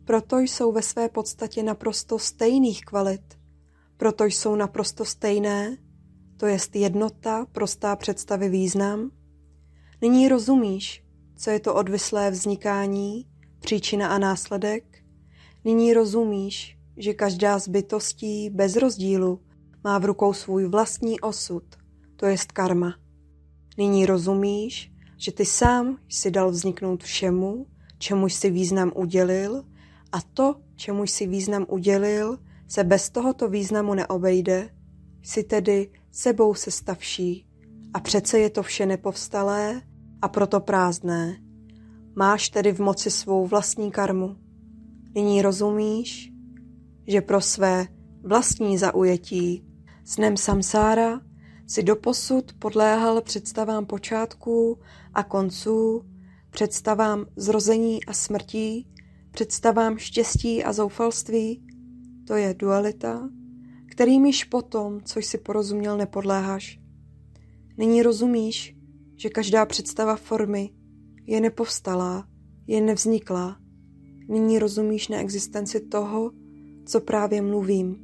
proto jsou ve své podstatě naprosto stejných kvalit, proto jsou naprosto stejné, to jest jednota, prostá představy význam. Nyní rozumíš, co je to odvislé vznikání, příčina a následek. Nyní rozumíš, že každá z bytostí bez rozdílu má v rukou svůj vlastní osud, to jest karma. Nyní rozumíš, že ty sám jsi dal vzniknout všemu, čemuž si význam udělil a to, čemuž si význam udělil, se bez tohoto významu neobejde, jsi tedy sebou se stavší a přece je to vše nepovstalé a proto prázdné. Máš tedy v moci svou vlastní karmu. Nyní rozumíš, že pro své vlastní zaujetí snem samsára si doposud podléhal představám počátků a konců, představám zrození a smrtí, představám štěstí a zoufalství, to je dualita, kterýmž potom, což si porozuměl, nepodléháš. Nyní rozumíš, že každá představa formy je nepovstalá, je nevzniklá. Nyní rozumíš na existenci toho, co právě mluvím.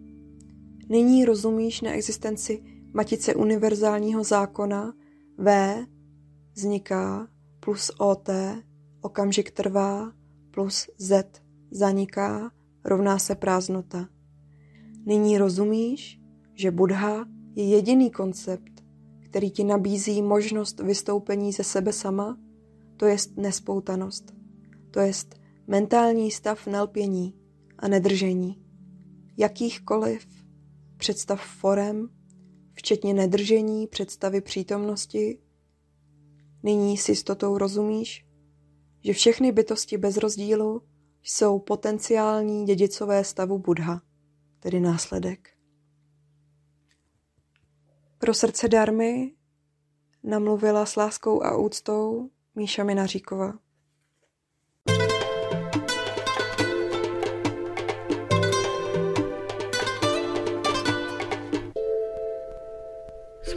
Nyní rozumíš na existenci matice univerzálního zákona V vzniká plus OT okamžik trvá plus Z zaniká rovná se prázdnota. Nyní rozumíš, že Buddha je jediný koncept, který ti nabízí možnost vystoupení ze sebe sama, to jest nespoutanost, to jest mentální stav nelpění a nedržení, jakýchkoliv představ forem, včetně nedržení představy přítomnosti. Nyní si jistotou rozumíš, že všechny bytosti bez rozdílu jsou potenciální dědicové stavu Buddha tedy následek. Pro srdce darmy namluvila s láskou a úctou Míša Minaříková.